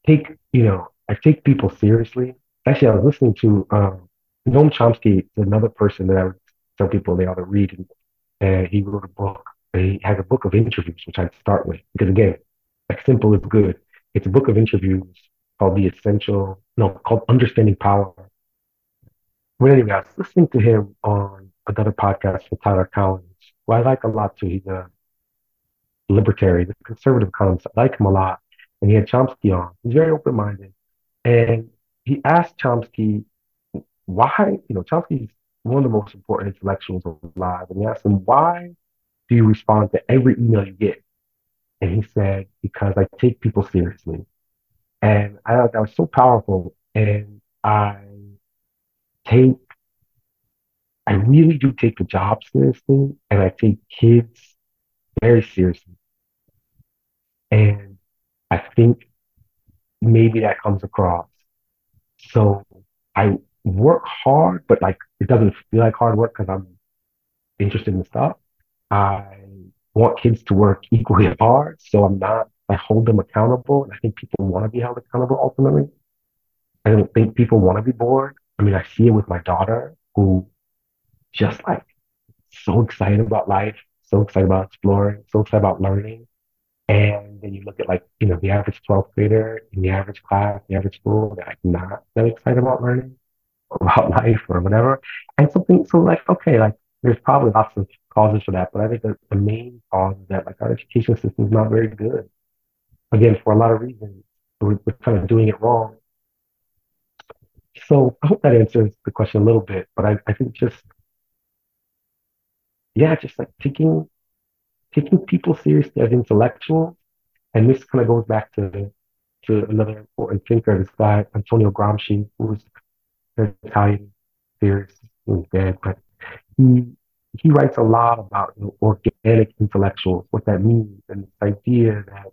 take, you know, I take people seriously. Actually, I was listening to um Noam Chomsky, another person that I would tell people they ought to read. And, and he wrote a book. He has a book of interviews, which I'd start with. Because again, like simple is good. It's a book of interviews called The Essential, no, called Understanding Power Well, anyway, I was listening to him on another podcast with Tyler Cowen, who I like a lot too. He's a libertarian, a conservative economist. I like him a lot. And he had Chomsky on. He's very open-minded. And he asked Chomsky why, you know, Chomsky's one of the most important intellectuals alive. And he asked him, why do you respond to every email you get? And he said, because I take people seriously. And I thought that was so powerful. And I take I really do take the job seriously and I take kids very seriously. And I think maybe that comes across. So I work hard, but like it doesn't feel like hard work because I'm interested in the stuff. I want kids to work equally hard, so I'm not, I hold them accountable. And I think people want to be held accountable ultimately. I don't think people want to be bored. I mean, I see it with my daughter who just like so excited about life, so excited about exploring, so excited about learning. And then you look at like, you know, the average 12th grader in the average class, the average school, they're like not that excited about learning or [LAUGHS] about life or whatever. And something, so like, okay, like there's probably lots of causes for that, but I think that the main cause is that like our education system is not very good. Again, for a lot of reasons, we're, we're kind of doing it wrong. So I hope that answers the question a little bit, but I, I think just, yeah, just like taking taking people seriously as intellectuals. And this kind of goes back to to another important thinker, this guy, Antonio Gramsci, who was an Italian theorist, he was dead, but he he writes a lot about you know, organic intellectuals, what that means, and this idea that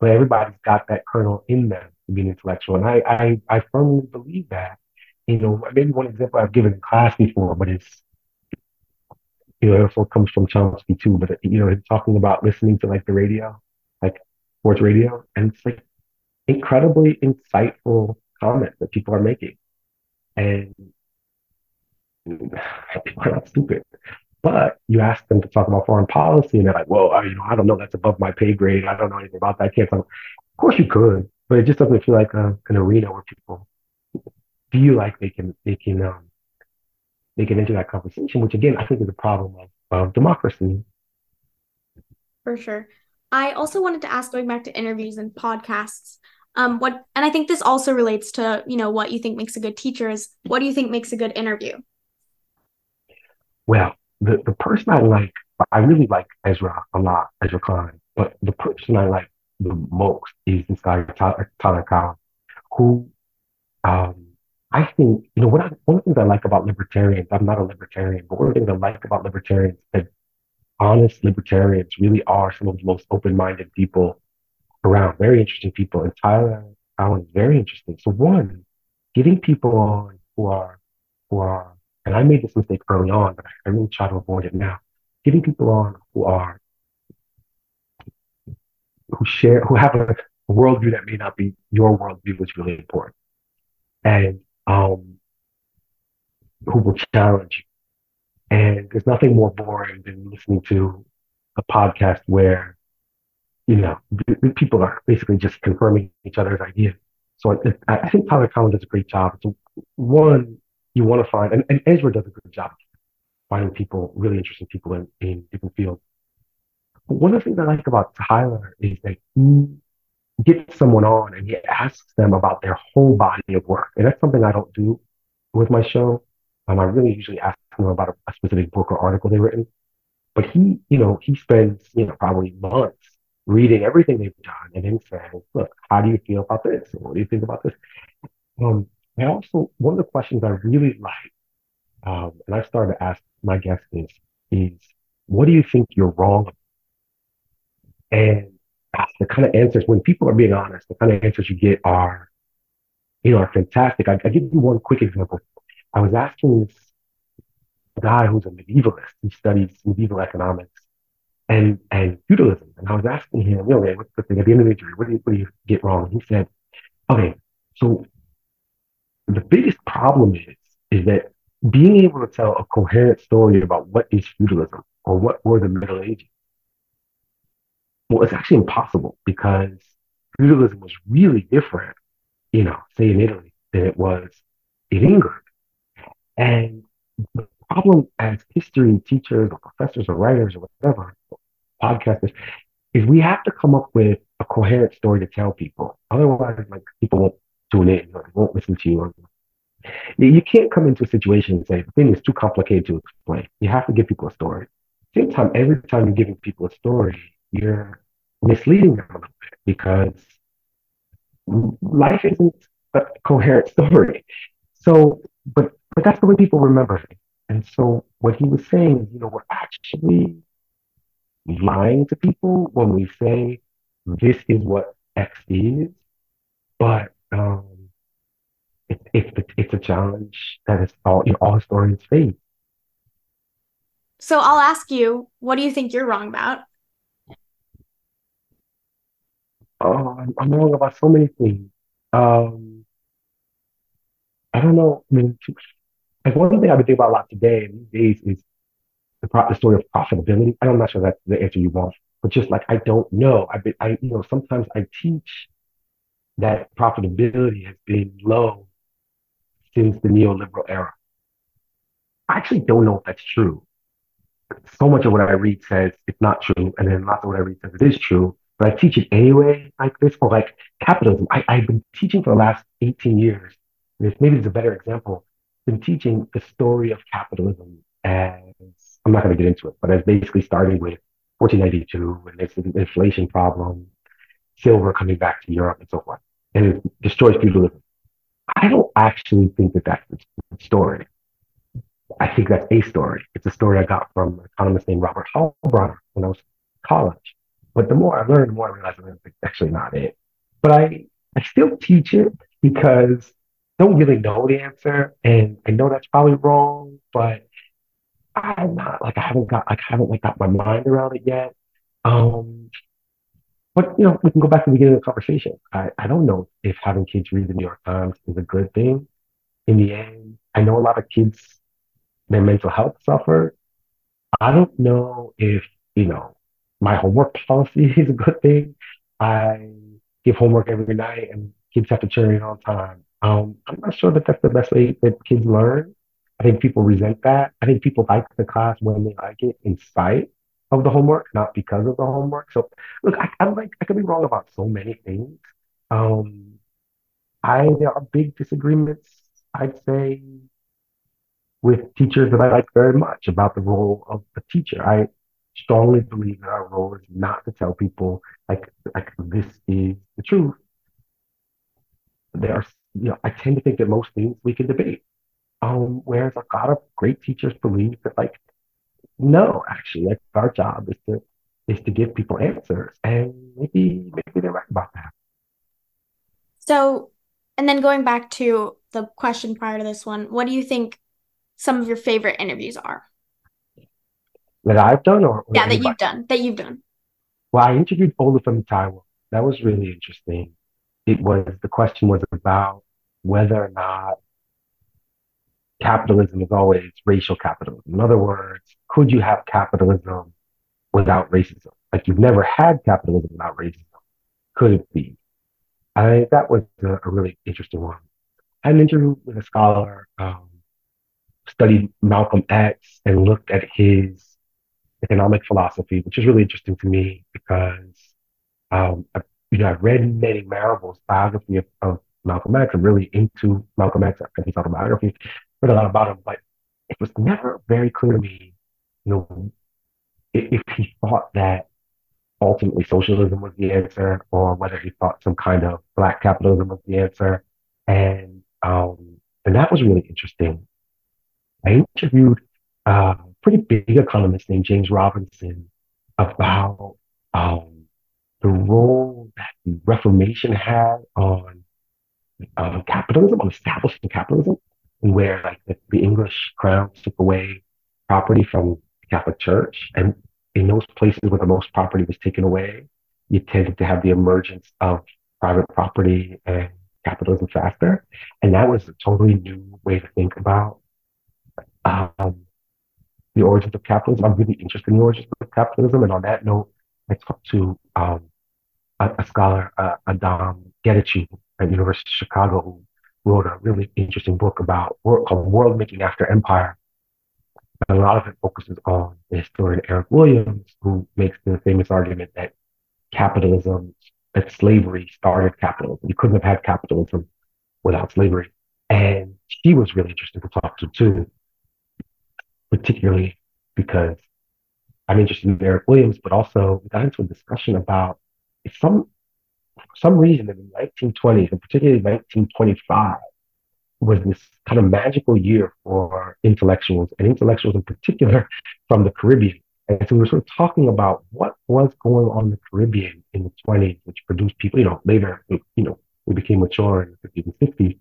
well, everybody's got that kernel in them to be an intellectual. And I, I, I firmly believe that. You know, maybe one example I've given in class before, but it's, you know, it also comes from Chomsky too, but, you know, talking about listening to like the radio, like sports radio, and it's like incredibly insightful comments that people are making. And [SIGHS] people are not stupid. But you ask them to talk about foreign policy, and they're like, "Well, I, you know, I don't know. That's above my pay grade. I don't know anything about that. I can't talk." Of course, you could, but it just doesn't feel like a, an arena where people feel like they can they can um, they can enter that conversation. Which again, I think is a problem of, of democracy. For sure. I also wanted to ask, going back to interviews and podcasts, um, what, and I think this also relates to you know what you think makes a good teacher is what do you think makes a good interview? Well, the, the person I like, I really like Ezra a lot, Ezra Klein, but the person I like the most is this guy, Tyler, Tyler Cowen, who um, I think, you know, what I, one of the things I like about libertarians, I'm not a libertarian, but one of the things I like about libertarians that honest libertarians really are some of the most open-minded people around, very interesting people. And Tyler is very interesting. So one, getting people on who are, who are and I made this mistake early on, but I really try to avoid it now. Getting people on who are who share who have a, worldview that may not be your worldview is really important. And um who will challenge you. And there's nothing more boring than listening to a podcast where, you know, people are basically just confirming each other's ideas. So I, I think Tyler Cowen does a great job. So one, you want to find, and, and Ezra does a good job finding people, really interesting people in, in different fields. But one of the things I like about Tyler is that he gets someone on and he asks them about their whole body of work. And that's something I don't do with my show. Um, I really usually ask them about a, a specific book or article they've written. But he, you know, he spends, you know, probably months reading everything they've done and then saying, look, how do you feel about this? what do you think about this? Um, I also, one of the questions I really like, um, and I started to ask my guests this, is what do you think you're wrong? And the kind of answers, when people are being honest, the kind of answers you get are, you know, are fantastic. I, I give you one quick example. I was asking this guy who's a medievalist, he studies medieval economics and, and feudalism. And I was asking him, you know, what's the thing at the end of the? What do you, what do you get wrong? And he said, okay, so the biggest problem is, is that being able to tell a coherent story about what is feudalism or what were the Middle Ages, well, it's actually impossible because feudalism was really different, you know, say in Italy than it was in England. And the problem as history teachers or professors or writers or whatever, podcasters, is we have to come up with a coherent story to tell people. Otherwise, like people won't tune in or won't listen to you. You can't come into a situation and say the thing is too complicated to explain. You have to give people a story. At the Same time, every time you're giving people a story, you're misleading them a little bit because life isn't a coherent [LAUGHS] story. So, but but that's the way people remember it. And so what he was saying you know, we're actually lying to people when we say this is what X is, but um, it, it's it's a challenge that is all you know, all historians face. So I'll ask you, what do you think you're wrong about? Oh, I'm, I'm wrong about so many things. Um, I don't know. I mean, like one thing I've been thinking about a lot today and these days is the, pro- the story of profitability. I'm not sure that's the answer you want, but just like I don't know. I've been, I you know, sometimes I teach that profitability has been low since the neoliberal era. I actually don't know if that's true. So much of what I read says it's not true, and then lots of what I read says it is true. But I teach it anyway, like this, or like capitalism. I, I've been teaching for the last 18 years. This maybe it's a better example. Been teaching the story of capitalism as I'm not going to get into it, but as basically starting with 1492 and this inflation problem, silver coming back to Europe and so forth, and it destroys feudalism. I don't actually think that that's the story. I think that's a story. It's a story I got from an economist named Robert Heilbroner when I was in college. But the more I learned, the more I realized that's actually not it. But I, I still teach it because I don't really know the answer. And I know that's probably wrong, but I'm not like I haven't got like I haven't like got my mind around it yet. Um, but you know, we can go back to the beginning of the conversation. I, I don't know if having kids read the New York Times is a good thing. In the end, I know a lot of kids, their mental health suffer. I don't know if, you know, my homework [LAUGHS] policy is a good thing. I give homework every night and kids have to turn it on time. Um, I'm not sure that that's the best way that kids learn. I think people resent that. I think people like the class when they like it in spite of the homework, not because of the homework. So look, I, I'm like, I could be wrong about so many things. Um, I, there are big disagreements, I'd say, with teachers that I like very much about the role of a teacher. I strongly believe that our role is not to tell people like like this is the truth. There are, you know, I tend to think that most things we can debate. Um, whereas a lot of great teachers believe that like no, actually, like our job is to is to give people answers, and maybe maybe they're right about that. So, and then going back to the question prior to this one, what do you think some of your favorite interviews are? That I've done, or, or Yeah, that you've done, that you've done. Well, I interviewed Olufemi Taiwo. That was really interesting. It was the question was about whether or not capitalism is always racial capitalism. In other words, could you have capitalism without racism? Like you've never had capitalism without racism. Could it be? I that was a, a really interesting one. I had an interview with a scholar, um, studied Malcolm X and looked at his economic philosophy, which is really interesting to me because um, I, you know I've read Manning Marable's biography of, of Malcolm X. I'm really into Malcolm X and his autobiography, read a lot about him, but it was never very clear to me, you know, if, he thought that ultimately socialism was the answer or whether he thought some kind of black capitalism was the answer. And um, and that was really interesting. I interviewed a pretty big economist named James Robinson about um, the role that the Reformation had on um, capitalism, on establishing capitalism, where like the, the English crown took away property from the Catholic Church, and in those places where the most property was taken away, you tended to have the emergence of private property and capitalism faster, and that was a totally new way to think about um, the origins of capitalism. I'm really interested in the origins of capitalism, and on that note, I talked to um, a, a scholar, uh, Adom Getachew at University of Chicago, who wrote a really interesting book about called World Making After Empire. And a lot of it focuses on the historian Eric Williams, who makes the famous argument that capitalism, that slavery started capitalism. You couldn't have had capitalism without slavery. And she was really interesting to talk to too, particularly because I'm interested in Eric Williams, but also we got into a discussion about if some for some reason in the 1920s and particularly 1925 was this kind of magical year for intellectuals and intellectuals in particular [LAUGHS] from the Caribbean. And so we were sort of talking about what was going on in the Caribbean in the 20s, which produced people, you know, later, you know, we became mature in the 50s and 60s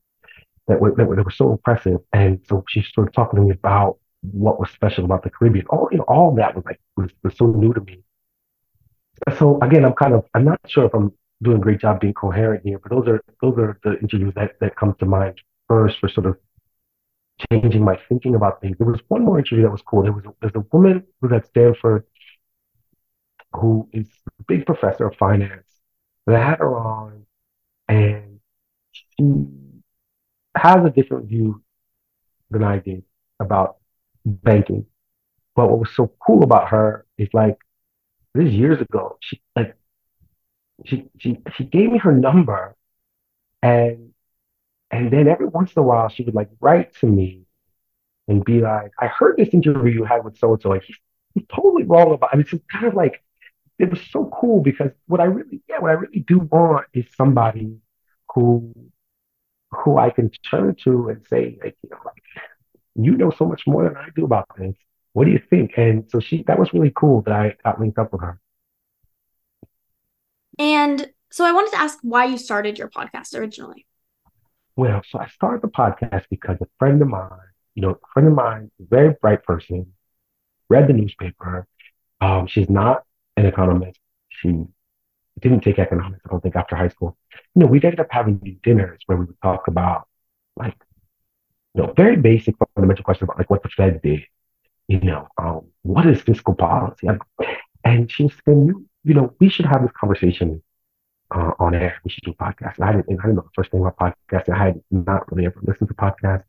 that were, that were, that were so impressive. And so she's sort of talking to me about what was special about the Caribbean. All, you know, all that was like, was, was so new to me. So again, I'm kind of, I'm not sure if I'm doing a great job being coherent here, but those are, those are the interviews that, that come to mind first for sort of changing my thinking about things. There was one more interview that was cool. There was a, there's a woman who's at Stanford who is a big professor of finance. I had her on, and she has a different view than I did about banking. But what was so cool about her is like this years ago, she like she she she gave me her number, and and then every once in a while she would like write to me and be like, I heard this interview you had with so and so, like he's, totally wrong about. I mean, it's kind of like it was so cool because what I really, yeah, what I really do want is somebody who who I can turn to and say, like, you know, like, you know so much more than I do about this. What do you think? And so she, that was really cool that I got linked up with her. And so I wanted to ask why you started your podcast originally. Well, so I started the podcast because a friend of mine, you know, a friend of mine, very bright person, read the newspaper. Um, she's not an economist. She didn't take economics, I don't think, after high school. You know, we'd ended up having these dinners where we would talk about like, you know, very basic fundamental questions about like what the Fed did. You know, um, what is fiscal policy? And she was saying, you, you know, we should have this conversation uh, on air. We should do podcasts. And I didn't, I didn't know the first thing about podcasts. I had not really ever listened to podcasts.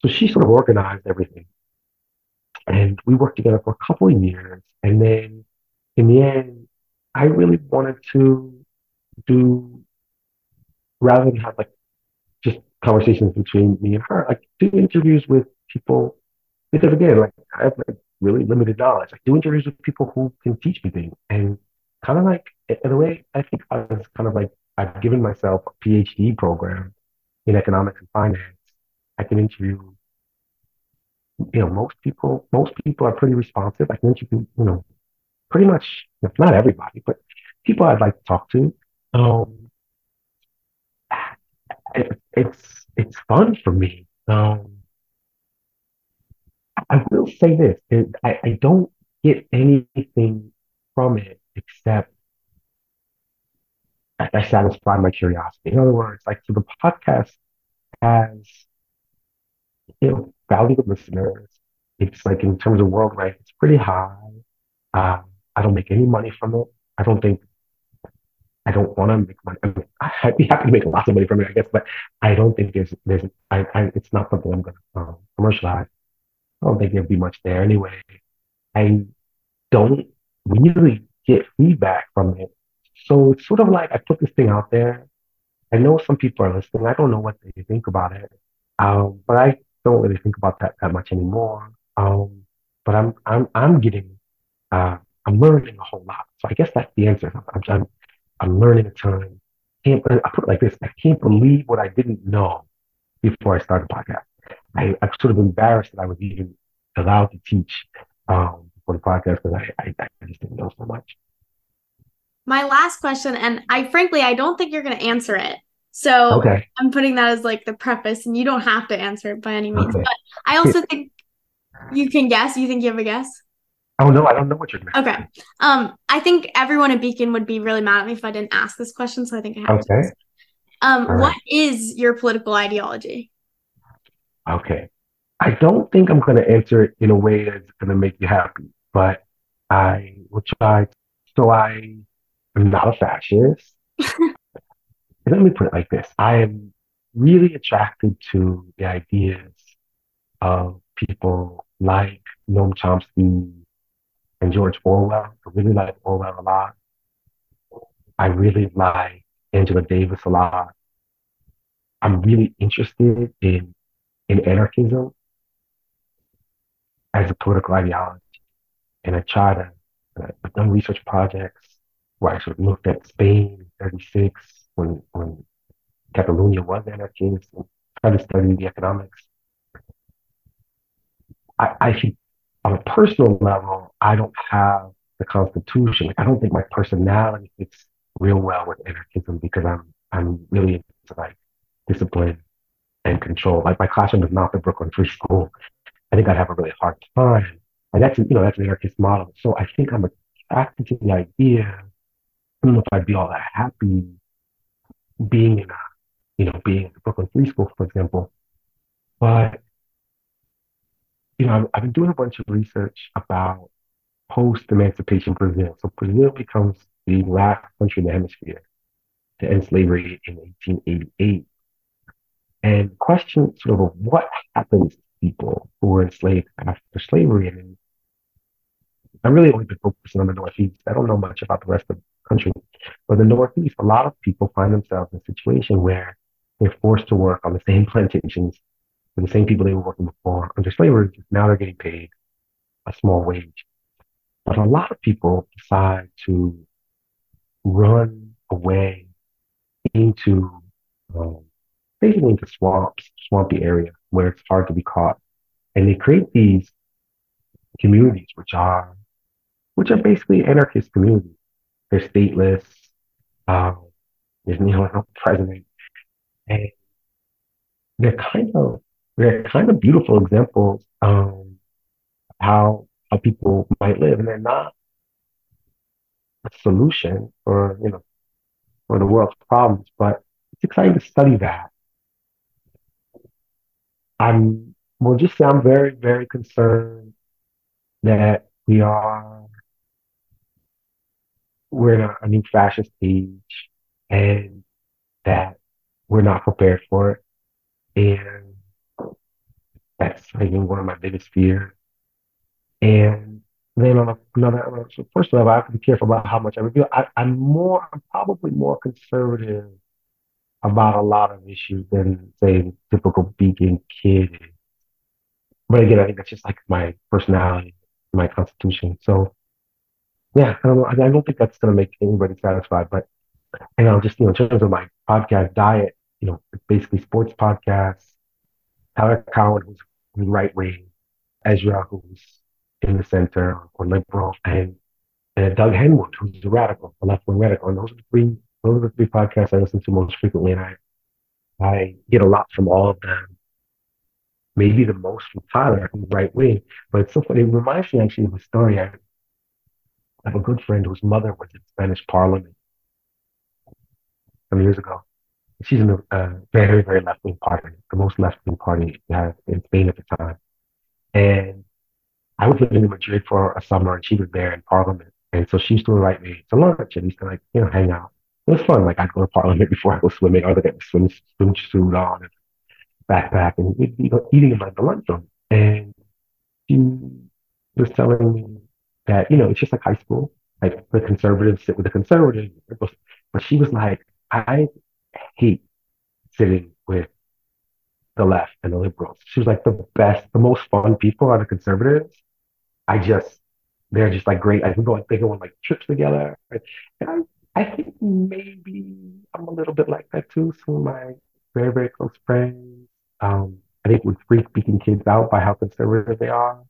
So she sort of organized everything. And we worked together for a couple of years. And then in the end, I really wanted to do, rather than have like just conversations between me and her, like do interviews with people. Because again, like I have like really limited knowledge. Like do interviews with people who can teach me things. And kind of like, in a way, I think I was kind of like, I've given myself a PhD program in economics and finance. I can interview, you know, most people, most people are pretty responsive. I can interview, you know, pretty much, if not everybody, but people I'd like to talk to. Um, it, it's it's fun for me. Um, I will say this: I, I don't get anything from it except I, satisfy my curiosity. In other words, like so the podcast has you know valuable listeners. It's like in terms of world rank, it's pretty high. Um, I don't make any money from it. I don't think I don't want to make money. I mean, I'd be happy to make lots of money from it, I guess, but I don't think there's there's I, I it's not something I'm to um, commercialize. I don't think there'd be much there anyway. I don't really get feedback from it. So it's sort of like I put this thing out there. I know some people are listening. I don't know what they think about it. Um, but I don't really think about that that much anymore. Um, but I'm I'm I'm getting uh, I'm learning a whole lot. So I guess that's the answer. I'm I'm, I'm learning a ton. Can't, I put it like this: I can't believe what I didn't know before I started podcast. I, I'm sort of embarrassed that I was even allowed to teach um, for the podcast because I, I, I just didn't know so much. My last question, and I frankly I don't think you're going to answer it. So Okay. I'm putting that as like the preface, and you don't have to answer it by any means. Okay. But I also think you can guess. You think you have a guess? Oh no, I don't know what you're gonna Okay. Um, I think everyone at Beacon would be really mad at me if I didn't ask this question, so I think I have to. Okay. Um, All right. is your political ideology? Okay. I don't think I'm gonna answer it in a way that's gonna make you happy, but I will try. So I am not a fascist. [LAUGHS] Let me put it like this. I am really attracted to the ideas of people like Noam Chomsky and George Orwell. I really like Orwell a lot. I really like Angela Davis a lot. I'm really interested in in anarchism as a political ideology, and I try to. I've done research projects where I of looked at Spain in '36 when when Catalonia was anarchist, and tried to study the economics. I, I think on a personal level, I don't have the constitution. Like I don't think my personality fits real well with anarchism because I'm I'm really into like discipline and control. Like my classroom is not the Brooklyn Free School. I think I'd have a really hard time. And that's you know that's an anarchist model. So I think I'm attracted to the idea. I don't know if I'd be all that happy being in a you know being the Brooklyn Free School, for example. But you know I've, I've been doing a bunch of research about post-emancipation Brazil. So Brazil becomes the last country in the hemisphere to end slavery in 1888. And question sort of what happens to people who were enslaved after slavery. And I've really only been focusing on the Northeast. I don't know much about the rest of the country. But the Northeast, a lot of people find themselves in a situation where they're forced to work on the same plantations with the same people they were working before under slavery. Now they're getting paid a small wage. But a lot of people decide to run away into um, basically into swamps, swampy area where it's hard to be caught. And they create these communities, which are which are basically anarchist communities. They're stateless. Um, there's no president, and they're kind of they're kind of beautiful examples um, how how people might live, and they're not a solution for you know for the world's problems, but it's exciting to study that. I'm well, just say I'm very very concerned that we are we're in a, a new fascist age, and that we're not prepared for it, and that's think one of my biggest fears. And then on a, another, uh, so first level, I have to be careful about how much I reveal. I, I'm more, I'm probably more conservative about a lot of issues than say typical Beacon kid. But again, I think that's just like my personality, my constitution. So yeah, I don't know. I don't think that's going to make anybody satisfied. But you know, just you know, in terms of my podcast diet, you know, basically sports podcasts. Tyler who's, who's right wing, Ezra, who's in the center or liberal, and and Doug Henwood, who's a radical, a left wing radical. And those are the three those are the three podcasts I listen to most frequently, and I I get a lot from all of them. Maybe the most from Tyler, who's right wing. But it's so funny. It reminds me actually of a story. I have a good friend whose mother was in Spanish Parliament some years ago. She's in a uh, very, very left wing party, the most left wing party we had in Spain at the time. And I was living in Madrid for a summer and she was there in Parliament. And so she used to invite me to lunch and we used to like, you know, hang out. It was fun. Like I'd go to Parliament [LAUGHS] before I go swimming. I'd get the swim, swimsuit on and backpack and we'd be eating in like the lunchroom. And she was telling me that, you know, it's just like high school. Like the conservatives sit with the conservatives. But she was like, I hate sitting with the left and the liberals. She was like the best, the most fun people are the conservatives. I just, they're just like great. I can go they go on like trips together. And I, I think maybe I'm a little bit like that too. Some of my very, very close friends, um, I think would freak Beacon kids out by how conservative they are.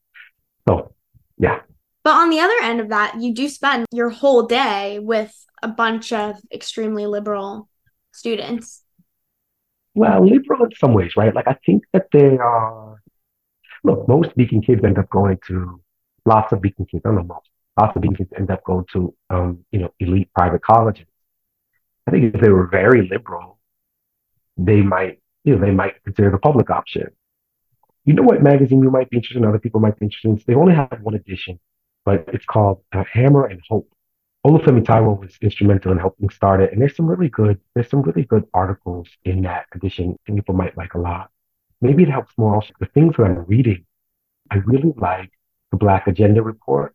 So, yeah. But on the other end of that, you do spend your whole day with a bunch of extremely liberal students. Well, liberal in some ways, right? Like I think that they are. Look, most Beacon kids end up going to lots of Beacon kids. I don't know most. Lots of Beacon kids end up going to, um, you know, elite private colleges. I think if they were very liberal, they might, you know, they might consider the public option. You know what magazine you might be interested in? Other people might be interested in. They only have one edition, but it's called uh, Hammer and Hope. Olufemi Taiwo was instrumental in helping start it, and there's some really good there's some really good articles in that edition that people might like a lot. Maybe it helps more also the things that I'm reading. I really like the Black Agenda Report.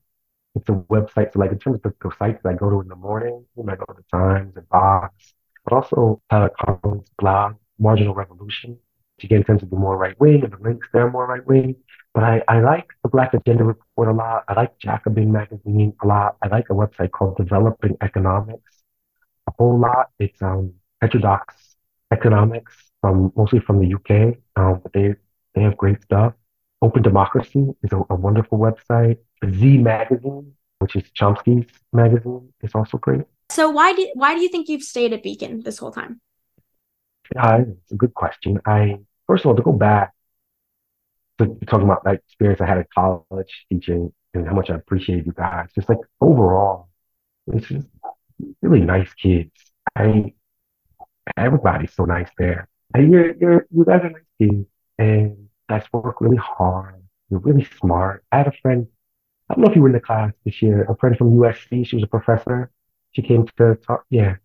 It's a website, so like in terms of the, sites that I go to in the morning, you might go to the Times and Vox, but also Tyler Cowen's blog, Marginal Revolution, which again tends to be more right wing, and the links there are more right wing. But I, I like the Black Agenda Report a lot. I like Jacobin Magazine a lot. I like a website called Developing Economics a whole lot. It's um, heterodox economics from mostly from the UK, um, but they they have great stuff. Open Democracy is a, a wonderful website. Z Magazine, which is Chomsky's magazine, is also great. So why do why do you think you've stayed at Beacon this whole time? Yeah, it's a good question. I first of all to go back to talking about that experience I had at college teaching and how much I appreciate you guys. Just like overall, it's just really nice kids. I everybody's so nice there. And you're you're you guys are nice kids and guys work really hard. You're really smart. I had a friend, I don't know if you were in the class this year, a friend from USC, she was a professor. She came to talk yeah.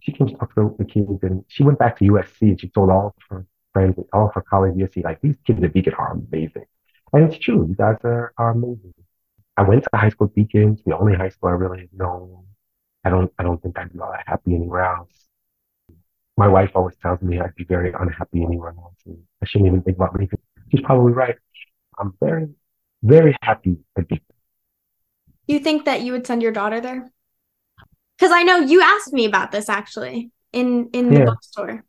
She came to talk to the kids and she went back to USC and she told all of her friends, and all of her colleagues at USC, like these kids at Beacon are amazing. And it's true, you guys are, are amazing. I went to high school at Beacon, the only high school I really know. I don't I don't think I'd be all that happy anywhere else. My wife always tells me I'd be very unhappy anywhere else. And I shouldn't even think about leaving. She's probably right. I'm very, very happy at Beacon. You think that you would send your daughter there? Because I know you asked me about this actually in in the Yeah. bookstore.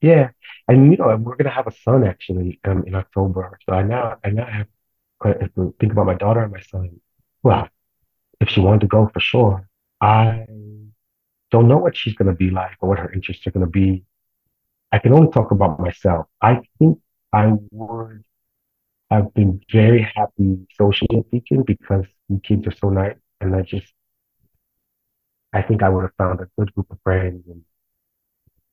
Yeah, and you know we're gonna have a son actually um, in October. So I now I now have to think about my daughter and my son. Well, if she wanted to go for sure, I don't know what she's gonna be like or what her interests are gonna be. I can only talk about myself. I think I would have been very happy socially teaching because the kids are so nice, and I just I think I would have found a good group of friends and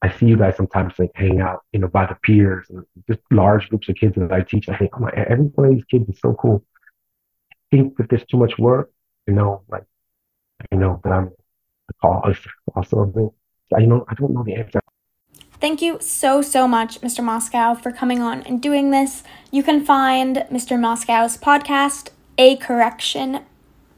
I see you guys sometimes like hang out, you know, by the piers and just large groups of kids that I teach. I think, oh my, every one of these kids is so cool. I think that there's too much work, you know, like, I know that I'm the cause also of it. I know, I don't know the answer. Thank you so, so much, Mr. Moscow, for coming on and doing this. You can find Mr. Moscow's podcast, A Correction,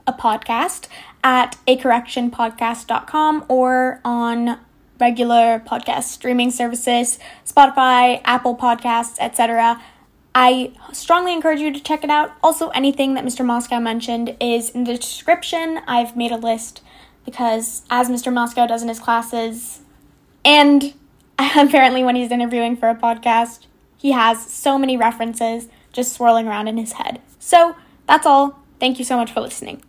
a podcast, at acorrectionpodcast.com or on regular podcast streaming services, Spotify, Apple Podcasts, etc. I strongly encourage you to check it out. Also, anything that Mr. Moscow mentioned is in the description. I've made a list because, as Mr. Moscow does in his classes, and [LAUGHS] apparently when he's interviewing for a podcast, he has so many references just swirling around in his head. So, that's all. Thank you so much for listening.